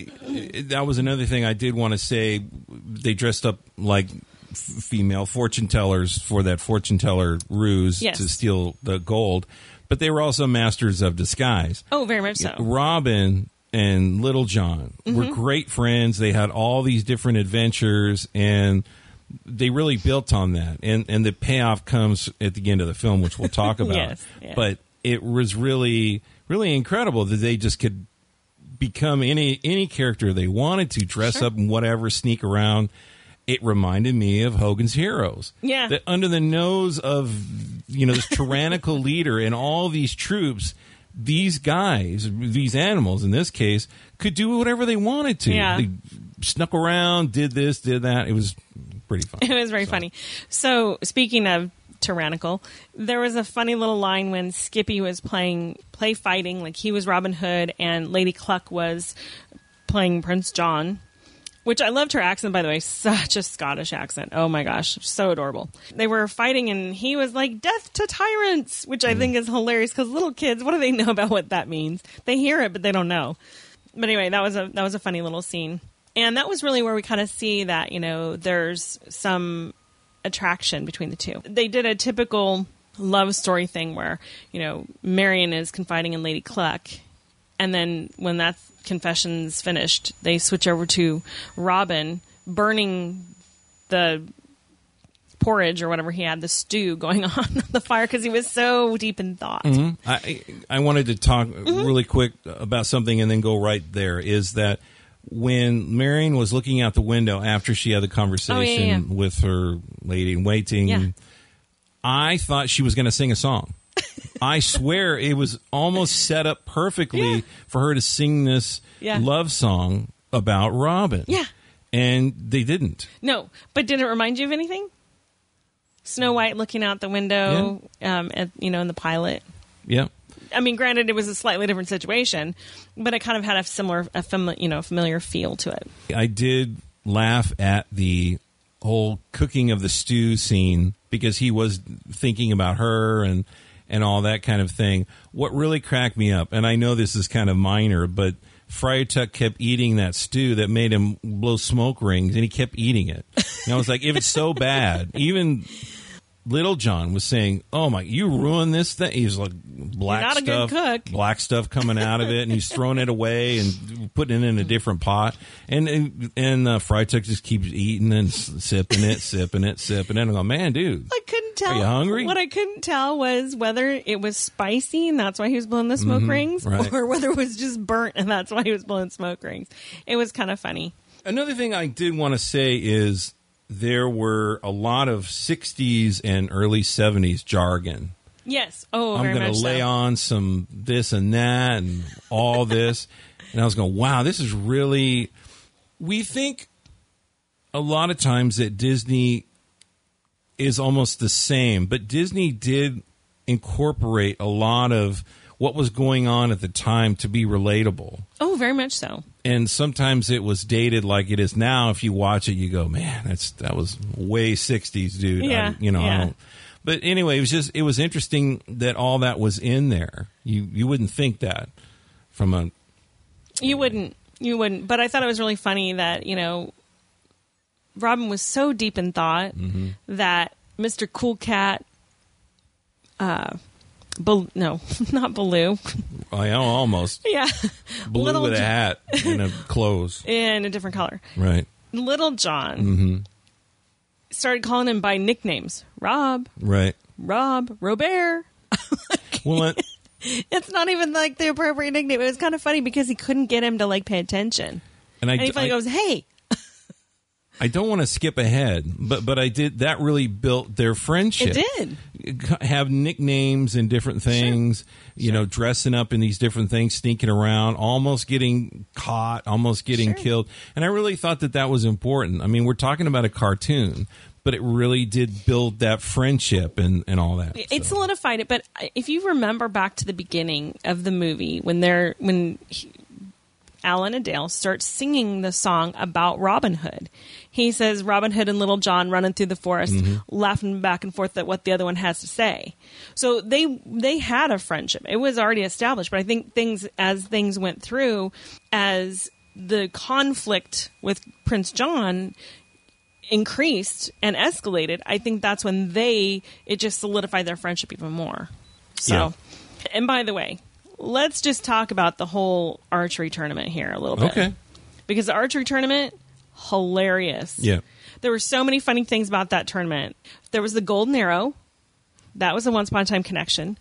that was another thing I did want to say. They dressed up like female fortune tellers for that fortune teller ruse Yes. to steal the gold, but they were also masters of disguise. Oh, very much so. Robin and Little John were mm-hmm. great friends. They had all these different adventures and they really built on that. And and the payoff comes at the end of the film, which we'll talk about. Yes, yeah. But it was really really incredible that they just could become any any character they wanted to, dress Sure. up and whatever, sneak around. It reminded me of Hogan's Heroes. Yeah. That under the nose of you know this tyrannical leader and all these troops, these guys, these animals in this case, could do whatever they wanted to. Yeah. They snuck around, did this, did that. It was pretty fun. It was very So, funny. So, speaking of tyrannical, there was a funny little line when Skippy was playing play fighting, like he was Robin Hood and Lady Cluck was playing Prince John. Which I loved her accent, by the way. Such a Scottish accent. Oh my gosh, so adorable. They were fighting, and he was like, "Death to tyrants," which I think mm. is hilarious because little kids, what do they know about what that means? They hear it, but they don't know. But anyway, that was a that was a funny little scene, and that was really where we kind of see that you know there's some attraction between the two. They did a typical love story thing where you know Marion is confiding in Lady Cluck, and then when that confession's finished, they switch over to Robin burning the porridge or whatever he had, the stew going on the fire because he was so deep in thought. I I wanted to talk Mm-hmm. really quick about something and then go right there. Is that when Marion was looking out the window after she had the conversation Oh, yeah, yeah. with her lady in waiting. I thought she was going to sing a song. I swear it was almost set up perfectly Yeah. for her to sing this Yeah. love song about Robin. Yeah. And they didn't. No, but did it remind you of anything? Snow White looking out the window, um, at, you know, in the pilot. Yeah. I mean, granted, it was a slightly different situation, but it kind of had a similar, a fami- you know, familiar feel to it. I did laugh at the whole cooking of the stew scene because he was thinking about her and and all that kind of thing. What really cracked me up, and I know this is kind of minor, but Friar Tuck kept eating that stew that made him blow smoke rings, and he kept eating it. And I was like, if it's so bad, even Little John was saying, "Oh my, you ruined this thing." He's like black You're a good stuff, cook. black stuff coming out of it, and he's throwing it away and putting it in a different pot. And and, and uh, Friar Tuck just keeps eating and sipping it, sipping it, sipping it. And I go, man, dude, I couldn't tell. Are you hungry? What I couldn't tell was whether it was spicy and that's why he was blowing the smoke rings, Mm-hmm. right. or whether it was just burnt and that's why he was blowing smoke rings. It was kind of funny. Another thing I did want to say is there were a lot of '60s and early '70s jargon. Yes. Oh, I'm going to lay so. on some this and that and all this. and I was going, wow, this is really. We think a lot of times that Disney is almost the same, but Disney did incorporate a lot of what was going on at the time to be relatable. Oh, very much so. And sometimes it was dated like it is now. If you watch it, you go, man, that's that was way '60s, dude. I- Yeah, you know, I yeah. but anyway, it was just it was interesting that all that was in there. You you wouldn't think that from a You wouldn't. You wouldn't. But I thought it was really funny that, you know, Robin was so deep in thought Mm-hmm. that Mr. Cool Cat, uh, Bal- no, not Baloo. I know, almost yeah. blue Little with a hat and a clothes, In a different color. right? Little John Mm-hmm. started calling him by nicknames Rob, Right. Rob, Robert. Well, it, It's not even like the appropriate nickname. It was kind of funny because he couldn't get him to like pay attention. and I, And he finally I- goes, hey. I don't want to skip ahead, but but I did that really built their friendship. It did. have nicknames and different things, sure. you know, dressing up in these different things, sneaking around, almost getting caught, almost getting Sure. killed. And I really thought that that was important. I mean, we're talking about a cartoon, but it really did build that friendship and, and all that. It So, solidified it, but uh, if you remember back to the beginning of the movie when they're when he, Alan and Dale start singing the song about Robin Hood, he says Robin Hood and Little John running through the forest, mm-hmm. laughing back and forth at what the other one has to say. So they they had a friendship. It was already established, but I think things as things went through, as the conflict with Prince John increased and escalated, I think that's when they it just solidified their friendship even more. So, Yeah. and by the way, let's just talk about the whole archery tournament here a little bit. Okay. Because the archery tournament, hilarious. Yeah. There were so many funny things about that tournament. There was the golden arrow. That was a once upon a time connection.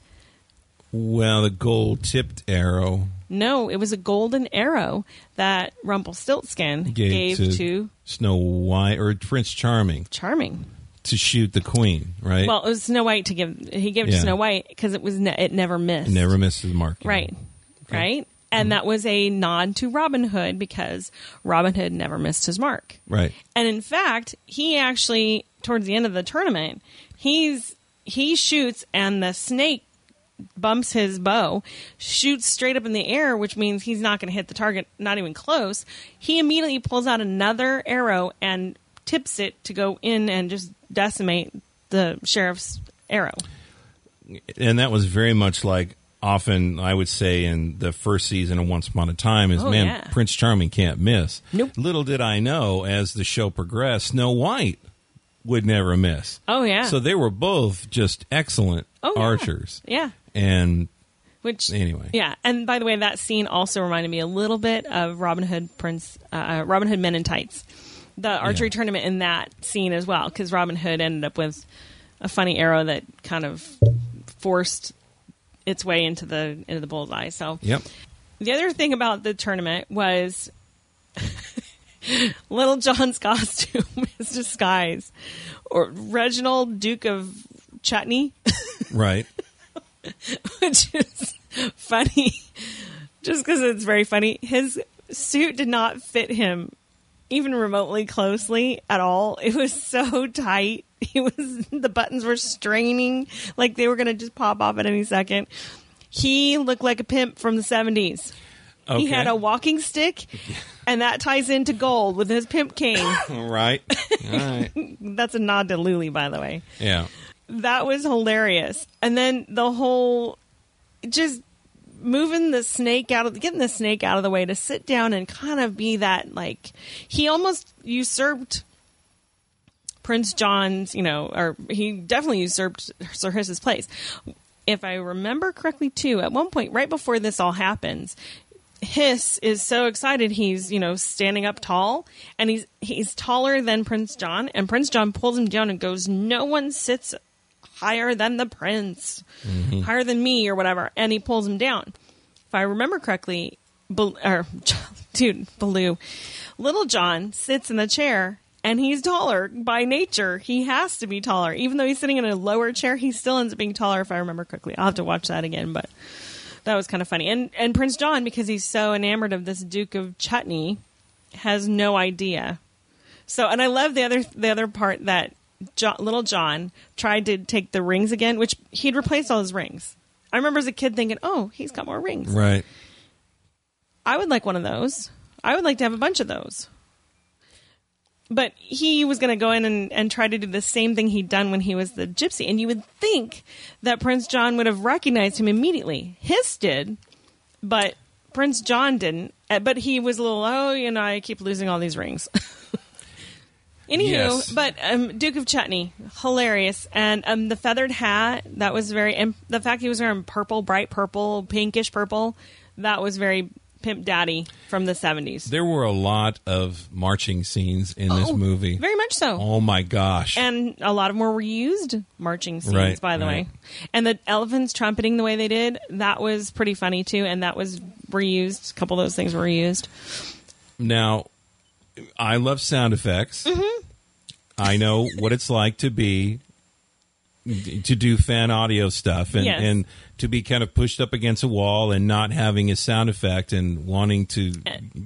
Well, the gold tipped arrow No, it was a golden arrow that Rumpelstiltskin gave, gave, to, to Snow White or Prince Charming Charming. To shoot the queen, right? Well, it was Snow White to give. He gave it Yeah. to Snow White because it was ne- it never missed. It never misses the mark. Right. Right. And that was a nod to Robin Hood because Robin Hood never missed his mark. Right. And in fact, he actually towards the end of the tournament, he's he shoots and the snake bumps his bow, shoots straight up in the air, which means he's not going to hit the target, not even close. He immediately pulls out another arrow and tips it to go in and just decimate the sheriff's arrow. and that was very much like often I would say in the first season of Once Upon a Time is Oh, man yeah. Prince Charming can't miss. Nope. Little did I know as the show progressed, Snow White would never miss. Oh yeah. So they were both just excellent Oh, yeah. archers. yeah. And Which Anyway. yeah. And by the way, that scene also reminded me a little bit of Robin Hood Prince, uh, Robin Hood Men in Tights, the archery Yeah. tournament in that scene as well, because Robin Hood ended up with a funny arrow that kind of forced its way into the into the bullseye. So yep. the other thing about the tournament was Little John's costume, his disguise, or Reginald Duke of Chutney. Right. which is funny, just because it's very funny. His suit did not fit him even remotely closely at all. It was so tight. It was the buttons were straining like they were going to just pop off at any second. He looked like a pimp from the 70s. Okay. He had a walking stick, and that ties into gold with his pimp cane. Right. Right. That's a nod to Luli, by the way. Yeah. That was hilarious. And then the whole just moving the snake out of getting the snake out of the way to sit down and kind of be that like he almost usurped Prince John's, you know, or he definitely usurped Sir Hiss's place. If I remember correctly, too, at one point, right before this all happens, Hiss is so excited he's you know standing up tall and he's he's taller than Prince John and Prince John pulls him down and goes no one sits higher than the prince mm-hmm. higher than me or whatever. And he pulls him down. If I remember correctly Bal- or dude Baloo little John sits in the chair and he's taller. By nature he has to be taller. Even though he's sitting in a lower chair he still ends up being taller if I remember correctly. I'll have to watch that again but that was kind of funny. And and Prince John, because he's so enamored of this Duke of Chutney, has no idea. So, and I love the other the other part that John, little John tried to take the rings again, which he'd replaced all his rings. I remember as a kid thinking, "Oh, he's got more rings. Right. I would like one of those. I would like to have a bunch of those." But he was going to go in and, and try to do the same thing he'd done when he was the gypsy. And you would think that Prince John would have recognized him immediately. Hiss did, but Prince John didn't. Uh, But he was a little, oh, you know, I keep losing all these rings. Anywho, Yes. but um, Duke of Chutney, hilarious, and um, the feathered hat that was very. And the fact he was wearing purple, bright purple, pinkish purple, that was very pimp daddy from the seventies. There were a lot of marching scenes in this movie. very much so. Oh my gosh. and a lot of more reused marching scenes, Right, by the right. way. And the elephants trumpeting the way they did, that was pretty funny too, and that was reused. A couple of those things were reused. Now, I love sound effects. Mm-hmm. I know what it's like to be to do fan audio stuff and, Yes. and to be kind of pushed up against a wall and not having a sound effect and wanting to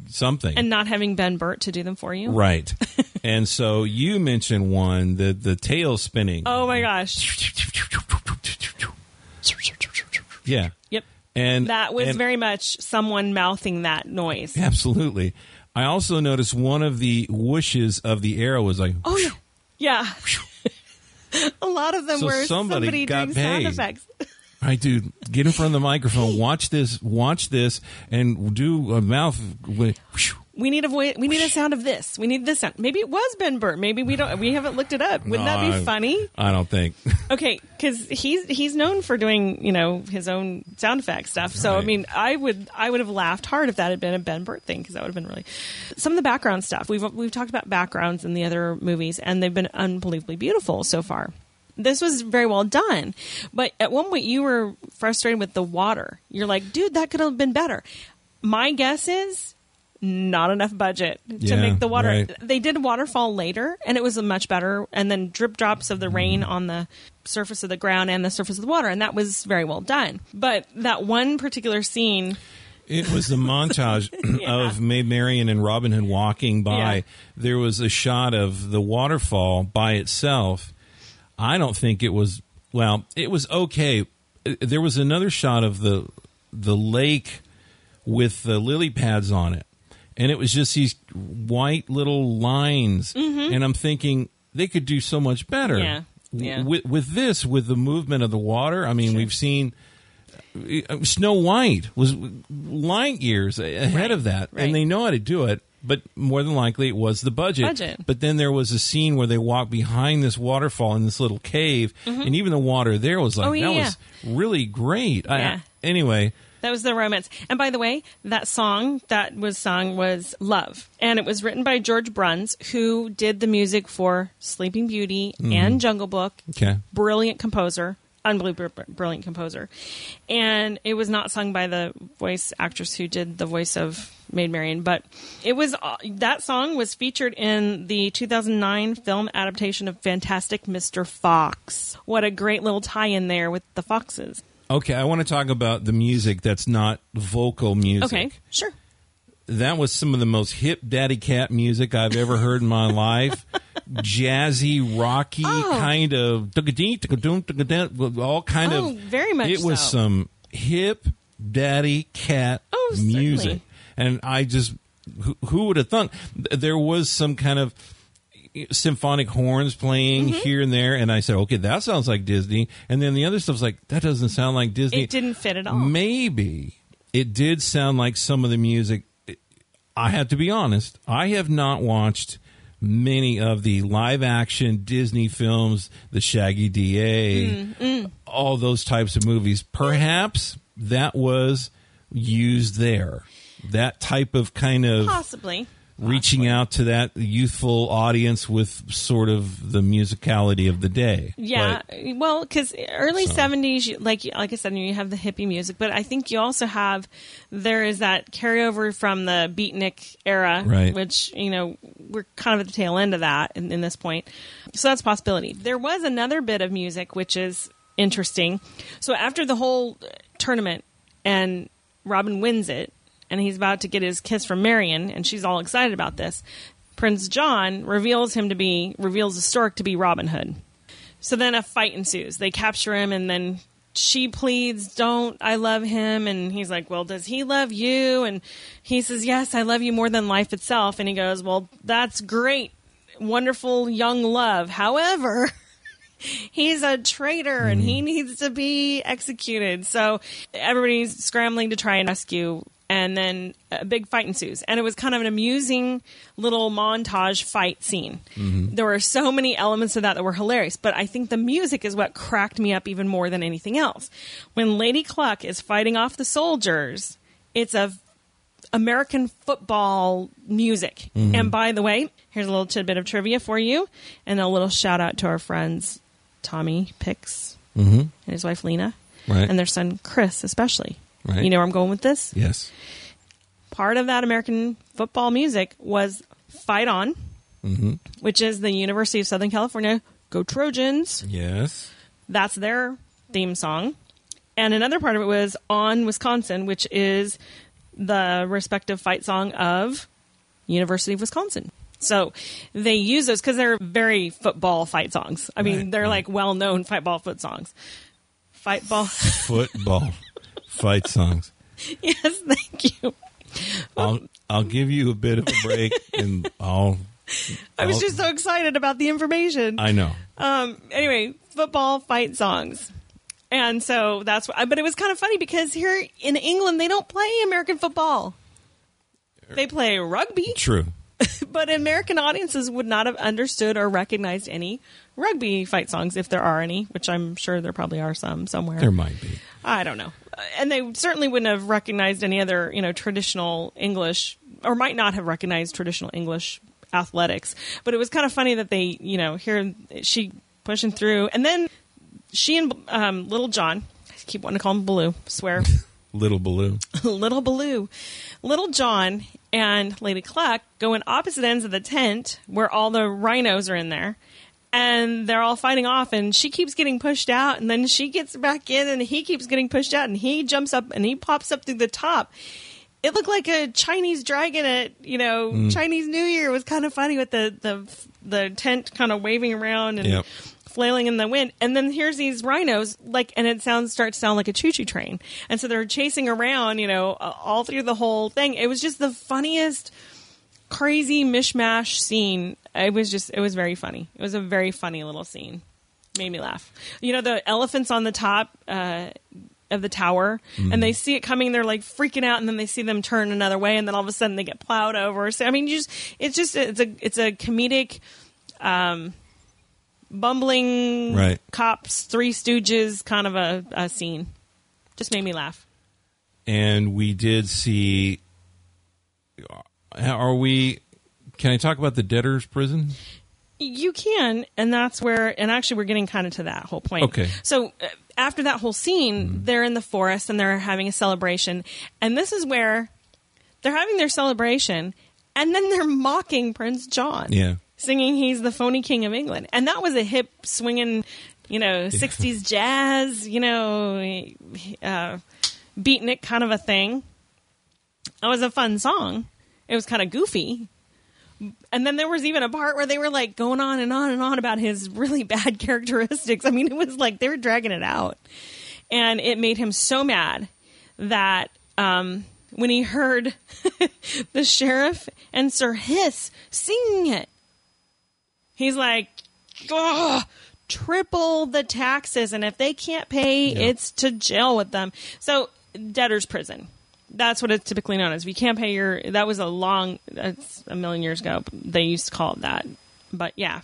something. And not having Ben Burtt to do them for you. right. and so you mentioned one, the the tail spinning. Oh my gosh. Yeah. Yep. And That was and- very much someone mouthing that noise. absolutely. I also noticed one of the whooshes of the arrow was like Oh yeah. Yeah. a lot of them So were somebody somebody, got doing sound paid. effects. All right, dude, get in front of the microphone. Watch this. Watch this, and do a mouth. With, We need a vo- we need a sound of this. We need this sound. Maybe it was Ben Burtt. Maybe we don't. We haven't looked it up. Wouldn't that No, be funny? I don't think. Okay, because he's he's known for doing you know his own sound effect stuff. So I mean, I would I would have laughed hard if that had been a Ben Burtt thing because that would have been really some of the background stuff. We've we've talked about backgrounds in the other movies, and they've been unbelievably beautiful so far. This was very well done, but at one point you were frustrated with the water. You're like, dude, that could have been better. My guess is not enough budget to Yeah, make the water. right. They did waterfall later, and it was a much better. And then drip drops of the Mm-hmm. rain on the surface of the ground and the surface of the water, and that was very well done. But that one particular scene, It was the montage Yeah. of Maid Marian and Robin Hood walking by. Yeah. There was a shot of the waterfall by itself. I don't think it was well. It was okay. There was another shot of the the lake with the lily pads on it, and it was just these white little lines. And I'm thinking they could do so much better. Mm-hmm. Yeah, yeah. With with this, with the movement of the water. I mean, we've seen. uh, Snow White was light years ahead Right, of that, right. and they know how to do it. But more than likely, it was the budget. Budget. But then there was a scene where they walked behind this waterfall in this little cave, and even the water there was like Oh, yeah, that yeah. was really great. I- Yeah. anyway, that was the romance. And by the way, that song that was sung was "Love," and it was written by George Bruns, who did the music for Sleeping Beauty Mm-hmm. and Jungle Book. okay, brilliant composer, unbelievable brilliant composer. And it was not sung by the voice actress who did the voice of Maid Marian, but it was uh, that song was featured in the 2009 film adaptation of Fantastic Mr. Fox. What a great little tie-in there with the foxes. Okay, I want to talk about the music that's not vocal music. Okay, sure. That was some of the most hip daddy cat music I've ever heard in my life. Jazzy, rocky, Oh. kind of all kind Oh, of very much It was so. some hip daddy cat Oh, certainly. music, and I just who, who would have thunk there was some kind of symphonic horns playing Mm-hmm. here and there, and I said, okay, that sounds like Disney, and then the other stuff's like that doesn't sound like Disney. It didn't fit at all. Maybe it did sound like some of the music. I have to be honest. I have not watched many of the live action Disney films, the Shaggy DA, Mm, all those types of movies. Perhaps that was used there. That type of kind of Possibly. Reaching out to that youthful audience with sort of the musicality of the day. Yeah, But- well, because early So. seventies, like like I said, you have the hippie music, but I think you also have there is that carryover from the beatnik era, Right. Which you know we're kind of at the tail end of that in, in this point, so that's a possibility. There was another bit of music which is interesting. So after the whole tournament and Robin wins it, and he's about to get his kiss from Marion, and she's all excited about this. Prince John reveals him to be reveals the stork to be Robin Hood. So then a fight ensues. They capture him, and then she pleads, Don't, I love him. And he's like, Well, does he love you? And he says, Yes, I love you more than life itself. And he goes, Well, that's great. Wonderful young love. However, he's a traitor and hmm. he needs to be executed. So everybody's scrambling to try and rescue. And then a big fight ensues. And it was kind of an amusing little montage fight scene. Mm-hmm. There were so many elements of that that were hilarious. But I think the music is what cracked me up even more than anything else. When Lady Cluck is fighting off the soldiers, it's a American football music. Mm-hmm. And by the way, here's a little tidbit of trivia for you, and a little shout out to our friends Tommy Pix mm-hmm. and his wife Lena, Right. and their son Chris, especially. Right. You know where I'm going with this? Yes. Part of that American football music was "Fight On," mm-hmm. which is the University of Southern California Go Trojans. Yes. That's their theme song. And another part of it was On Wisconsin, which is the respective fight song of University of Wisconsin. So they use those because they're very football fight songs. I mean, Right, they're right. like well known fight ball foot songs. Fight ball. Football fight songs. yes, thank you. I'll I'll give you a bit of a break and I'll I was I'll- just so excited about the information. I know. um anyway football fight songs and so that's why but it was kind of funny because here in england they don't play american football they play rugby True. but american audiences would not have understood or recognized any rugby fight songs if there are any which i'm sure there probably are some somewhere There might be. I don't know. And they certainly wouldn't have recognized any other, you know, traditional English, or might not have recognized traditional English athletics. But it was kind of funny that they, you know, here she pushing through, and then she and um, Little John, I keep wanting to call him Baloo, swear, Little Baloo. Little Baloo, Little John and Lady Cluck go in opposite ends of the tent where all the rhinos are in there. And they're all fighting off, and she keeps getting pushed out, and then she gets back in, and he keeps getting pushed out, and he jumps up and he pops up through the top. It looked like a Chinese dragon at you know hmm. Chinese New Year. Was kind of funny with the the the tent kind of waving around and Yep. flailing in the wind. And then here's these rhinos, like, and it sounds starts to sound like a choo choo train. And so they're chasing around, you know, all through the whole thing. It was just the funniest, crazy mishmash scene. It was just, it was very funny. It was a very funny little scene. Made me laugh. You know, the elephants on the top. Uh, of the tower and they see it coming they're like freaking out and then they see them turn another way and then all of a sudden they get plowed over so i mean you just it's just it's a it's a comedic Um, bumbling Right. cops, Three Stooges kind of a, a scene. Just made me laugh. And we did see are we can I talk about the debtor's prison? You can, and that's where, and actually, we're getting kind of to that whole point. Okay. So uh, after that whole scene, Mm-hmm. they're in the forest and they're having a celebration, and this is where they're having their celebration, and then they're mocking Prince John. Yeah. Singing he's the phony king of England. And that was a hip swinging you know, 60s jazz, you know, uh, beatnik kind of a thing. It was a fun song. It was kind of goofy. And then there was even a part where they were like going on and on and on about his really bad characteristics. I mean, it was like they were dragging it out. And it made him so mad that um, when he heard the sheriff and Sir Hiss singing it, he's like, oh, triple the taxes. And if they can't pay, Yeah. it's to jail with them. So, debtor's prison. That's what it's typically known as. If you can't pay your, that was a long, that's a million years ago. They used to call it that. But yeah,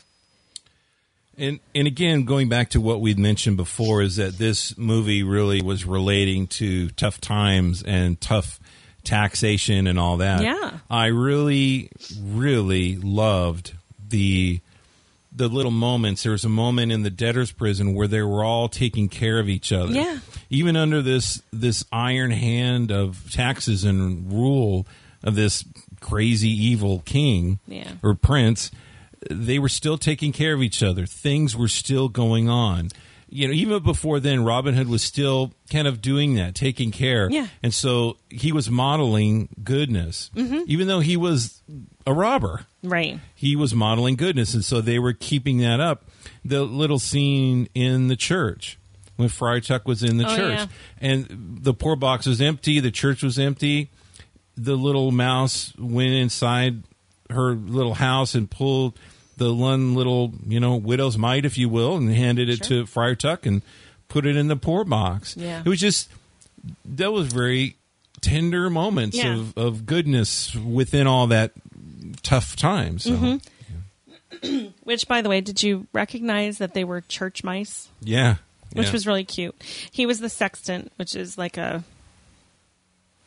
And and again, going back to what we'd mentioned before, is that this movie really was relating to tough times and tough taxation and all that. Yeah. I really, really loved the the little moments. There was a moment in the debtor's prison where they were all taking care of each other. Yeah. Even under this this iron hand of taxes and rule of this crazy evil king Yeah. or prince, they were still taking care of each other. Things were still going on. You know, even before then, Robin Hood was still kind of doing that, taking care. Yeah. And so he was modeling goodness, Mm-hmm. even though he was a robber right. he was modeling goodness and so they were keeping that up the little scene in the church when friar tuck was in the Oh, church yeah. and the poor box was empty the church was empty the little mouse went inside her little house and pulled the one little you know widow's mite if you will and handed it Sure. to friar tuck and put it in the poor box Yeah. it was just that was very tender moments Yeah. of, of goodness within all that tough times so. Mm-hmm. Which, by the way, did you recognize that they were church mice? Yeah. which Yeah. was really cute. He was the sexton, which is like a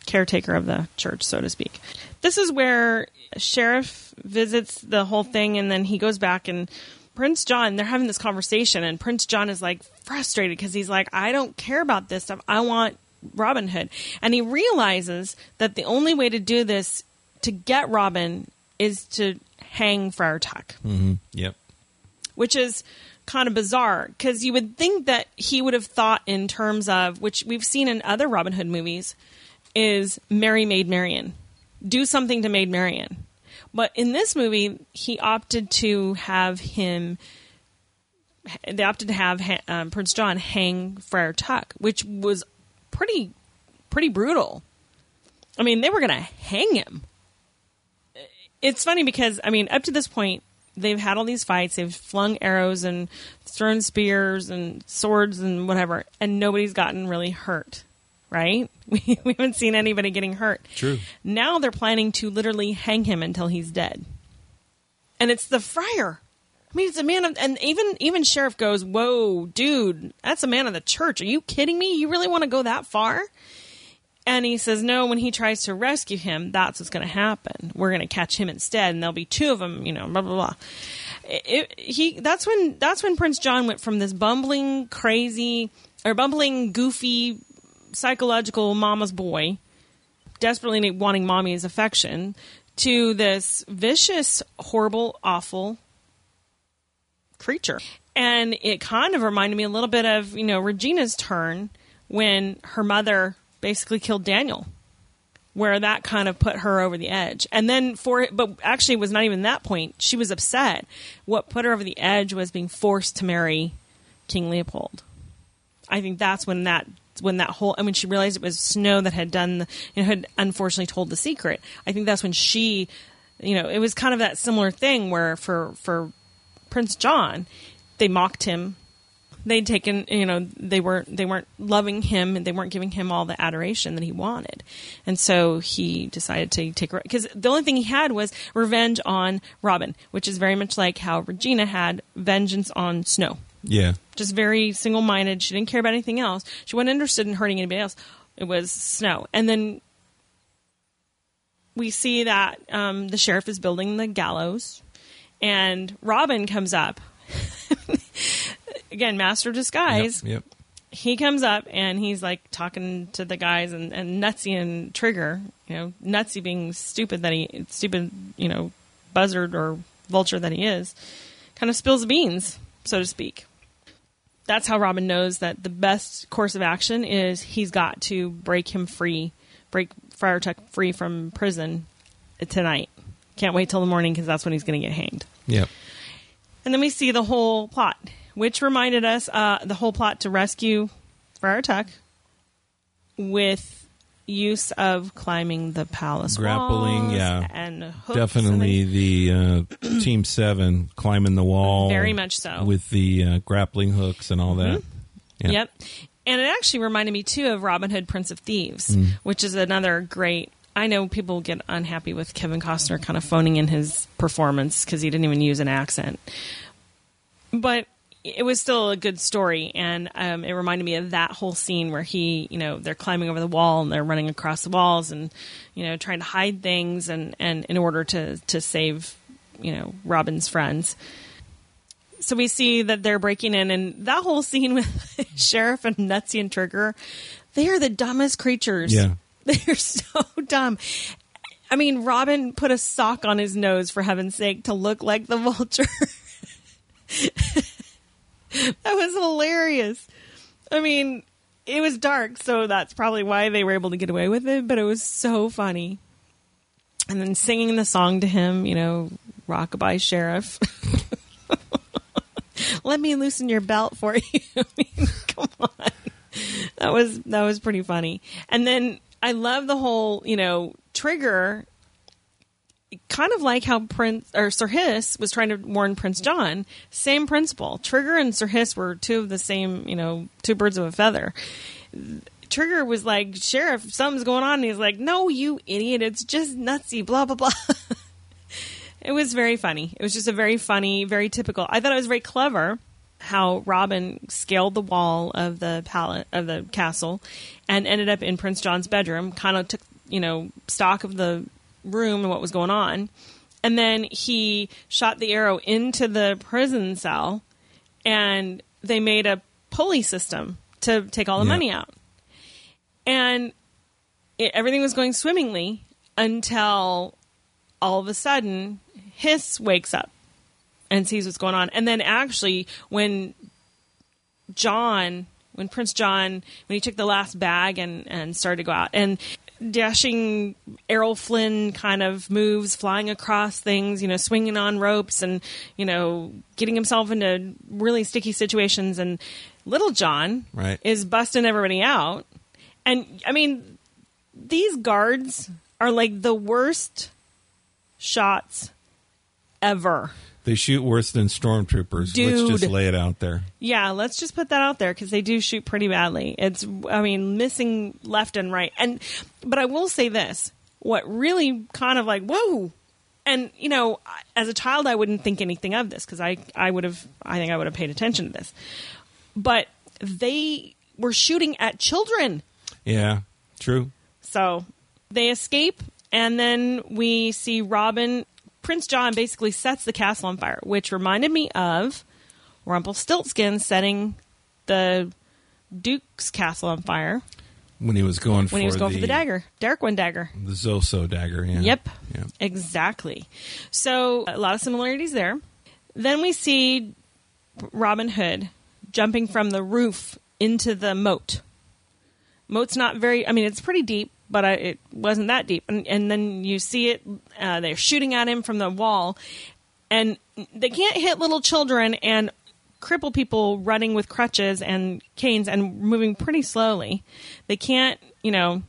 caretaker of the church, so to speak. This is where sheriff visits the whole thing, and then he goes back and Prince John. They're having this conversation, and Prince John is like frustrated because he's like, "I don't care about this stuff. I want Robin Hood," and he realizes that the only way to do this to get Robin is to hang Friar Tuck Mhm. Yep. which is kind of bizarre because you would think that he would have thought in terms of which we've seen in other Robin Hood movies is Mary Maid Marian. Do something to Maid Marian. But in this movie, he opted to have him. They opted to have um, Prince John hang Friar Tuck, which was pretty, pretty brutal. I mean, they were going to hang him it's funny because I mean, up to this point, they've had all these fights. They've flung arrows and thrown spears and swords and whatever, and nobody's gotten really hurt. Right? We, we haven't seen anybody getting hurt. True. Now they're planning to literally hang him until he's dead, and it's the friar. I mean, it's a man of, and even even sheriff goes, "Whoa, dude, that's a man of the church. Are you kidding me? You really want to go that far?" And he says, no, when he tries to rescue him, that's what's going to happen. We're going to catch him instead, and there'll be two of them, you know, blah, blah, blah. It, it- he, that's when, that's when Prince John went from this bumbling, crazy, or bumbling, goofy, psychological mama's boy, desperately wanting mommy's affection, to this vicious, horrible, awful creature. And it kind of reminded me a little bit of, you know, Regina's turn when her mother basically killed Daniel, where that kind of put her over the edge. And then for but actually it was not even that point. She was upset. What put her over the edge was being forced to marry King Leopold. I think that's when that when that whole and when she realized it was Snow that had done the, you know, had unfortunately told the secret. I think that's when she, you know, it was kind of that similar thing where for for Prince John, they mocked him. They'd taken, you know, they weren't they weren't loving him and they weren't giving him all the adoration that he wanted, and so he decided to take because the only thing he had was revenge on Robin, which is very much like how Regina had vengeance on Snow Yeah. just very single minded. She didn't care about anything else. She wasn't interested in hurting anybody else. It was Snow. And then we see that um, the sheriff is building the gallows, and Robin comes up. Again, master disguise. Yep. yep. He comes up and he's like talking to the guys and, and Nutsy and Trigger, you know, Nutsy being stupid that he, stupid, you know, buzzard or vulture that he is, kind of spills the beans, so to speak that's how Robin knows that the best course of action is he's got to break him free, break Friar Tuck free from prison tonight. Can't wait till the morning because that's when he's going to get hanged. Yep. And then we see the whole plot, which reminded us uh, the whole plot to rescue Friar Tuck with use of climbing the palace Grappling, walls yeah. and hooks Definitely and the uh, Team Seven climbing the wall. Very much so. With the uh, grappling hooks and all that. Yeah. Yep. And it actually reminded me too of Robin Hood, Prince of Thieves, Mm. which is another great. I know people get unhappy with Kevin Costner kind of phoning in his performance because he didn't even use an accent, but it was still a good story, and um, it reminded me of that whole scene where he, you know, they're climbing over the wall and they're running across the walls and you know trying to hide things and and in order to to save you know Robin's friends so we see that they're breaking in, and that whole scene with Sheriff and Nutsy and Trigger, they are the dumbest creatures. Yeah. They're so dumb. I mean, Robin put a sock on his nose for heaven's sake to look like the vulture. that was hilarious. I mean, it was dark, so that's probably why they were able to get away with it, but it was so funny. And then singing the song to him, you know, Rockabye Sheriff. Let me loosen your belt for you. I mean, come on. That was that was pretty funny. And then I love the whole, you know, trigger kind of like how Prince or Sir Hiss was trying to warn Prince John. Same principle. Trigger and Sir Hiss were two of the same, you know, two birds of a feather. Trigger was like, Sheriff, something's going on. And he's like, No, you idiot. It's just nutsy, blah, blah, blah. it was very funny. It was just a very funny, very typical. I thought it was very clever how Robin scaled the wall of the palace of the castle and ended up in Prince John's bedroom, kind of took, you know, stock of the room and what was going on. And then he shot the arrow into the prison cell and they made a pulley system to take all the Yeah. money out. And it, everything was going swimmingly until all of a sudden Hiss wakes up and sees what's going on. And then actually when John, when Prince John, when he took the last bag and, and started to go out and dashing Errol Flynn kind of moves, flying across things, you know, swinging on ropes and, you know, getting himself into really sticky situations. And Little John Right. is busting everybody out. And I mean, these guards are like the worst shots ever. They shoot worse than stormtroopers. Dude. Let's just lay it out there. Yeah, let's just put that out there because they do shoot pretty badly. It's, I mean, missing left and right. And, but I will say this: what really kind of like whoa, and you know, as a child, I wouldn't think anything of this because I, I would have, I think I would have paid attention to this. But they were shooting at children. Yeah, true. So they escape, and then we see Robin. Prince John basically sets the castle on fire, which reminded me of Rumpelstiltskin setting the Duke's castle on fire When he was going for when he was going the, for the dagger, Dark One dagger. the Zoso dagger. Yeah. Yep. Yeah. Exactly. So a lot of similarities there. Then we see Robin Hood jumping from the roof into the moat. Moat's not very. I mean, it's pretty deep, but I, it wasn't that deep. And, and then you see it. Uh, they're shooting at him from the wall, and they can't hit little children and cripple people running with crutches and canes and moving pretty slowly. They can't, you know,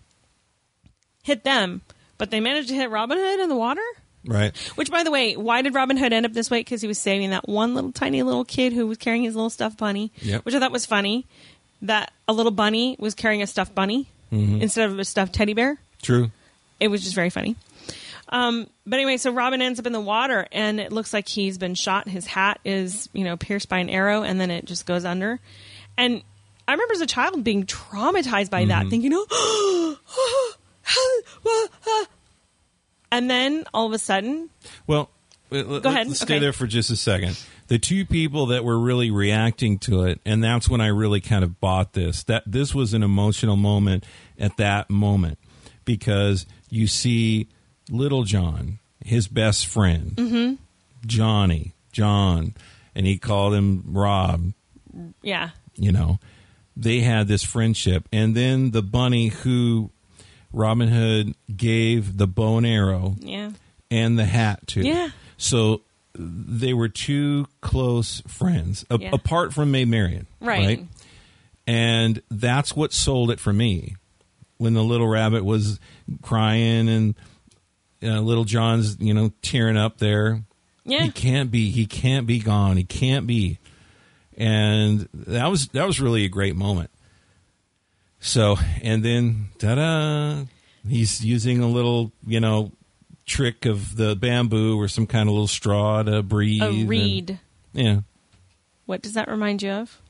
hit them, but they managed to hit Robin Hood in the water. Right. Which, by the way, why did Robin Hood end up this way? Because he was saving that one little tiny little kid who was carrying his little stuffed bunny, Yep. which I thought was funny. That a little bunny was carrying a stuffed bunny Mm-hmm. instead of a stuffed teddy bear. True. It was just very funny. Um, but anyway, so Robin ends up in the water, and it looks like he's been shot. His hat is, you know, pierced by an arrow, and then it just goes under. And I remember as a child being traumatized by Mm-hmm. that, thinking, "Oh, and then all of a sudden, Well, Go Go ahead. Let's stay Okay. there for just a second. The two people that were really reacting to it, and that's when I really kind of bought this. That this was an emotional moment at that moment because you see Little John, his best friend, Mm-hmm. Johnny, John, and he called him Rob, yeah, You know, they had this friendship, and then the bunny who Robin Hood gave the bow and arrow Yeah. and the hat to. Yeah. So they were two close friends, a- Yeah. apart from Maid Marian. Right. And that's what sold it for me. When the little rabbit was crying and uh, little John's, you know, tearing up there. Yeah. He can't be. He can't be gone. He can't be. And that was that was really a great moment. So and then ta da, he's using a little you know trick of the bamboo or some kind of little straw to breathe. A and- reed. yeah. What does that remind you of?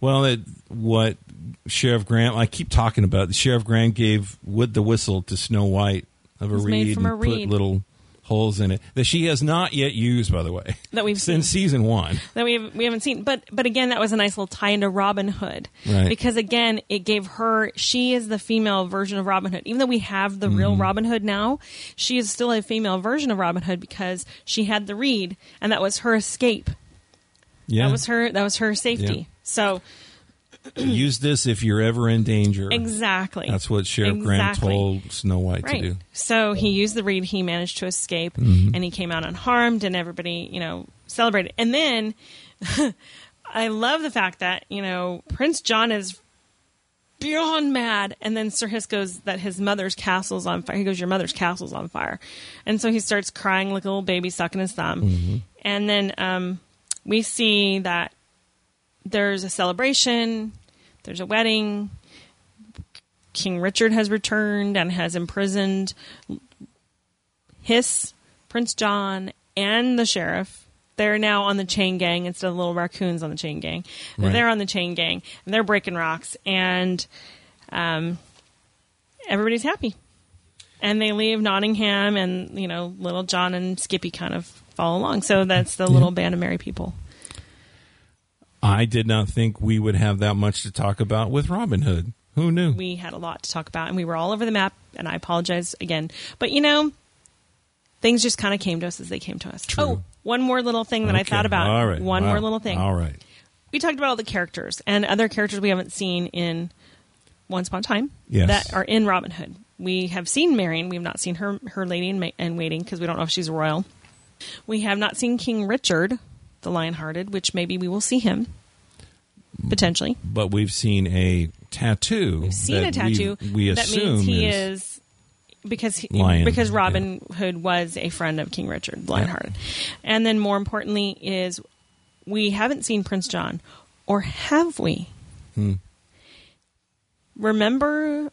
Well, it, what Sheriff Graham? I keep talking about it. Sheriff Graham gave wood the whistle to Snow White of a reed from and a put reed. little holes in it that she has not yet used, by the way, That we've since seen. season one. that we have, we haven't seen. But but again, that was a nice little tie into Robin Hood, Right. Because again, it gave her she is the female version of Robin Hood. Even though we have the real Mm-hmm. Robin Hood now, she is still a female version of Robin Hood because she had the reed, and that was her escape. Yeah, That was her. That was her safety. Yeah. So use this if you're ever in danger. exactly, That's what Sheriff Exactly. told Snow White right. to do. So he used the reed. He managed to escape, Mm-hmm. and he came out unharmed, and everybody, you know, celebrated. And then I love the fact that you know Prince John is beyond mad, and then Sir Hiss goes that his mother's castle's on fire. He goes, "Your mother's castle's on fire," and so he starts crying like a little baby sucking his thumb. Mm-hmm. And then um, we see that there's a celebration, there's a wedding. King Richard has returned and has imprisoned Hiss, Prince John, and the sheriff. They're now on the chain gang instead of little raccoons on the chain gang. Right. They're on the chain gang and they're breaking rocks, and um, everybody's happy. And they leave Nottingham, and you know, little John and Skippy kind of follow along. So that's the little band of merry people. I did not think we would have that much to talk about with Robin Hood. Who knew? we had a lot to talk about and we were all over the map and i apologize again but you know things just kind of came to us as they came to us True. oh one more little thing that i thought about All right. one Wow. more little thing All right. we talked about all the characters and other characters we haven't seen in once upon a time Yes. that are in robin hood we have seen marion we have not seen her her lady in, ma- in waiting because we don't know if she's royal we have not seen king richard the lionhearted which maybe we will see him potentially But we've seen a tattoo. We've seen a tattoo. We, that assume means he is, because he, Lion, because Robin Hood was a friend of King Richard, the Lionhearted, and then more importantly is we haven't seen Prince John, or have we? Hmm. Remember,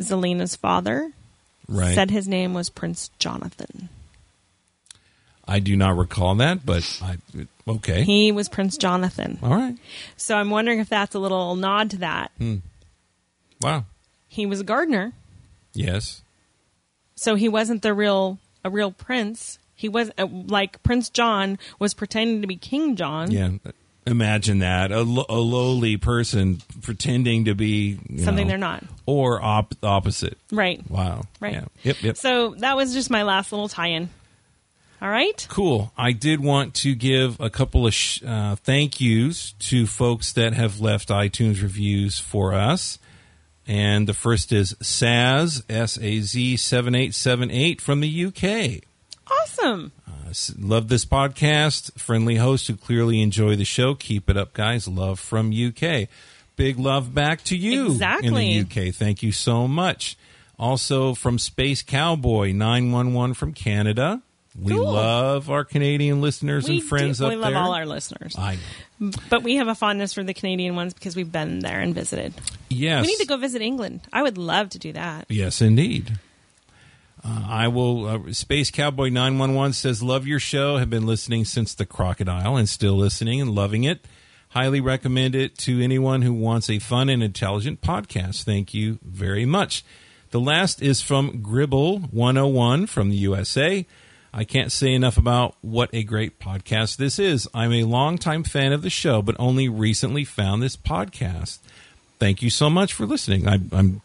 Zelena's father right. said his name was Prince Jonathan. I do not recall that, but I okay. He was Prince Jonathan. All right. So I'm wondering if that's a little nod to that. Wow. He was a gardener. Yes. so he wasn't the real a real prince. He was uh, like Prince John was pretending to be King John. Yeah. Imagine that a, lo- a lowly person pretending to be Something know, they're not. or op- opposite. Right. Wow. Right. Yeah. Yep. Yep. So that was just my last little tie-in. All right. Cool. I did want to give a couple of sh- uh, thank yous to folks that have left iTunes reviews for us. And the first is Saz, S A Z 7878 from the UK. Awesome. Uh, love this podcast. Friendly host who clearly enjoy the show. Keep it up, guys. Love from UK. Big love back to you in Exactly. the UK. Thank you so much. Also from Space Cowboy 911 from Canada. We Cool. love our Canadian listeners We and friends do, up we love there. all our listeners, I know. but we have a fondness for the Canadian ones because we've been there and visited. Yes. We need to go visit England. I would love to do that. Yes, indeed. Uh, I will. Uh, Space Cowboy nine one one says, "Love your show. Have been listening since the Crocodile and still listening and loving it. Highly recommend it to anyone who wants a fun and intelligent podcast. Thank you very much." The last is from Gribble one hundred one from the USA. I can't say enough about what a great podcast this is. I'm a longtime fan of the show, but only recently found this podcast. Thank you so much for listening. I, I'm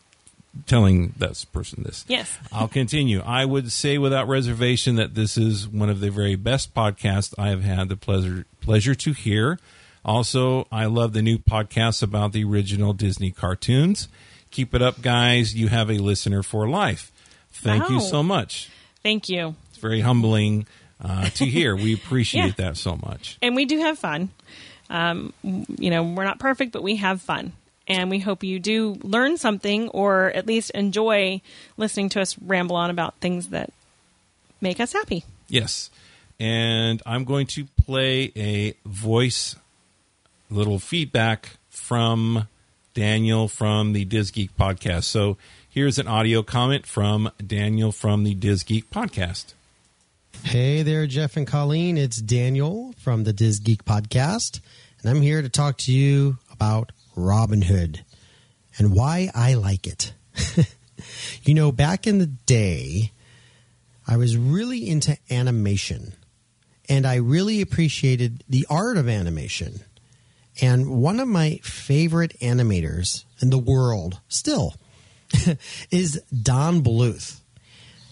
telling this person this. Yes. I'll continue. I would say without reservation that this is one of the very best podcasts I have had the pleasure pleasure to hear. Also, I love the new podcast about the original Disney cartoons. Keep it up, guys. You have a listener for life. Thank you so much. Thank you. Very humbling uh, to hear. We appreciate that so much. And we do have fun. Um, you know, we're not perfect, but we have fun. And we hope you do learn something or at least enjoy listening to us ramble on about things that make us happy. Yes. And I'm going to play a voice little feedback from Daniel from the Diz Geek podcast. So here's an audio comment from Daniel from the Diz Geek podcast. Hey there, Jeff and Colleen. It's Daniel from the Diz Geek Podcast, and I'm here to talk to you about Robin Hood and why I like it. you know, back in the day, I was really into animation, and I really appreciated the art of animation. And one of my favorite animators in the world still is Don Bluth.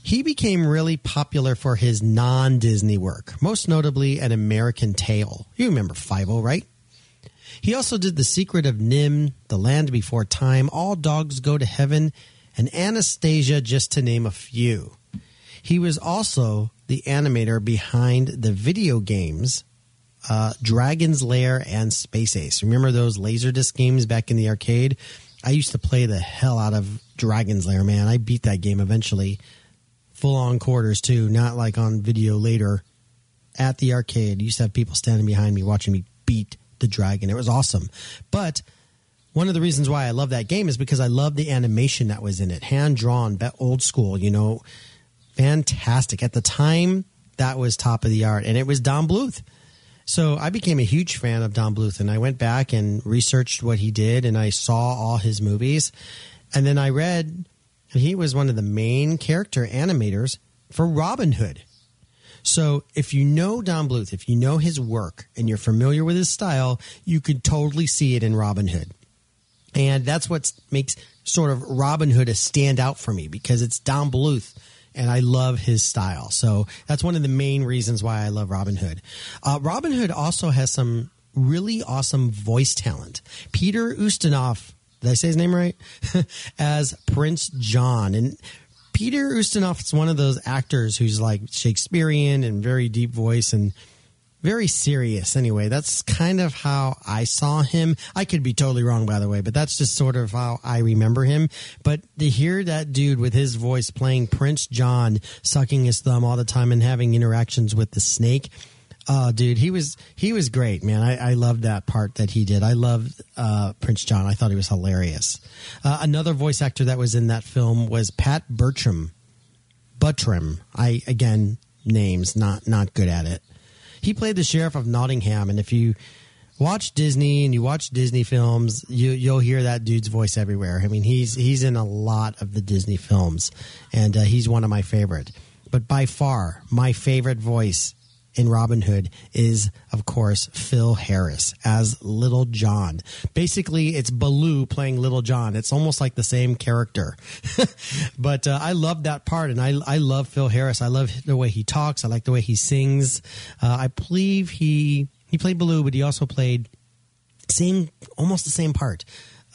He became really popular for his non Disney work, most notably An American Tail. You remember Fievel, right? He also did The Secret of NIMH, The Land Before Time, All Dogs Go to Heaven, and Anastasia, just to name a few. He was also the animator behind the video games uh, Dragon's Lair and Space Ace. Remember those Laserdisc games back in the arcade? I used to play the hell out of Dragon's Lair, man. I beat that game eventually. Full on quarters, too, not like on video later at the arcade. used to have people standing behind me watching me beat the dragon. It was awesome. But one of the reasons why I love that game is because I love the animation that was in it. Hand drawn, old school, you know, fantastic. At the time, that was top of the art. And it was Don Bluth. So I became a huge fan of Don Bluth, and I went back and researched what he did, and I saw all his movies, and then I read he was one of the main character animators for Robin Hood. So if you know Don Bluth, if you know his work, and you're familiar with his style, you could totally see it in Robin Hood, and that's what makes sort of Robin Hood a standout for me because it's Don Bluth and I love his style. So that's one of the main reasons why I love Robin Hood. Uh, Robin Hood also has some really awesome voice talent. Peter Ustinov, did I say his name right? As Prince John. And Peter Ustinov is one of those actors who's like Shakespearean and very deep voice and very serious anyway. That's kind of how I saw him. I could be totally wrong, by the way, but that's just sort of how I remember him. But to hear that dude with his voice playing Prince John, sucking his thumb all the time and having interactions with the snake. Oh, dude, he was he was great, man. I, I loved that part that he did. I loved uh, Prince John. I thought he was hilarious. Uh, another voice actor that was in that film was Pat Bertram. Buttram. I again names not not good at it. He played the sheriff of Nottingham, and if you watch Disney and you watch Disney films, you you'll hear that dude's voice everywhere. I mean, he's he's in a lot of the Disney films, and uh, he's one of my favorite. But by far, my favorite voice in Robin Hood is, of course, Phil Harris as Little John. Basically, it's Baloo playing Little John. It's almost like the same character. but uh, I love that part, and I I love Phil Harris. I love the way he talks. I like the way he sings. Uh, I believe he he played Baloo, but he also played same almost the same part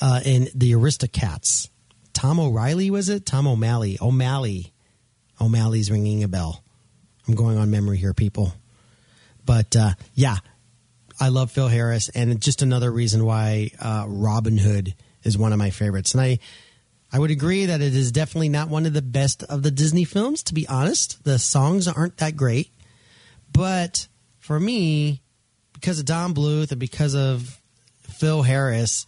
uh, in the Aristocats. Tom O'Reilly was it? Tom O'Malley. O'Malley. O'Malley's ringing a bell. I'm going on memory here, people. But uh, yeah, I love Phil Harris, and just another reason why uh, Robin Hood is one of my favorites. And I, I would agree that it is definitely not one of the best of the Disney films. To be honest, the songs aren't that great, but for me, because of Don Bluth and because of Phil Harris,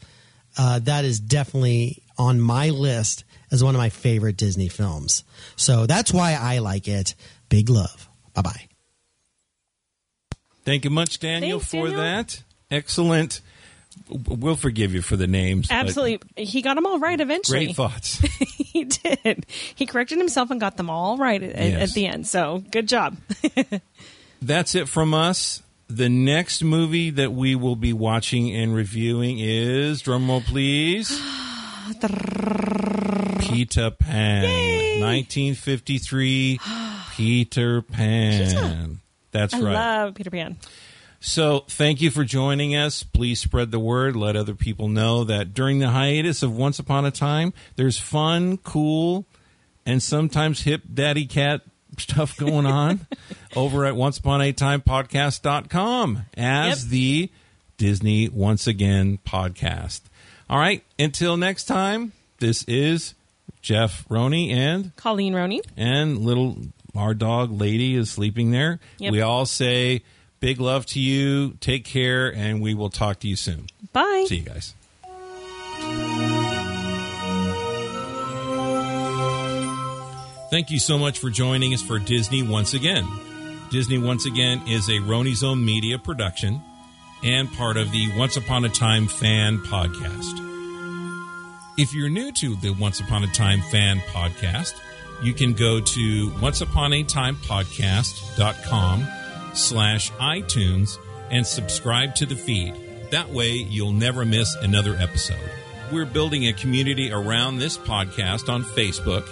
uh, that is definitely on my list as one of my favorite Disney films. So that's why I like it. Big love. Bye bye. Thank you much, Daniel, Thanks, for Daniel. that. Excellent. We'll forgive you for the names. Absolutely. He got them all right eventually. Great thoughts. he did. He corrected himself and got them all right at, Yes. at the end. So good job. That's it from us. The next movie that we will be watching and reviewing is drumroll, please. Peter Pan, 1953. Peter Pan. That's I right. love Peter Pan. So, thank you for joining us. Please spread the word. Let other people know that during the hiatus of Once Upon a Time, there's fun, cool, and sometimes hip daddy cat stuff going on over at once upon a time podcast.com as Yep. the Disney Once Again podcast. All right, until next time, this is Jeff Roney and Colleen Roney. and little our dog lady is sleeping there. Yep. We all say big love to you. Take care and we will talk to you soon. Bye. See you guys. Thank you so much for joining us for Disney Once Again. Disney Once Again is a Roni Zone Media production and part of the Once Upon a Time fan podcast. If you're new to the Once Upon a Time fan podcast, you can go to onceuponatimepodcast.com slash iTunes and subscribe to the feed. That way you'll never miss another episode. We're building a community around this podcast on Facebook.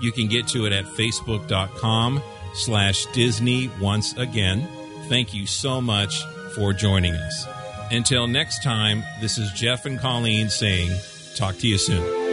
You can get to it at facebook.com slash Disney once again. Thank you so much for joining us. Until next time, this is Jeff and Colleen saying, talk to you soon.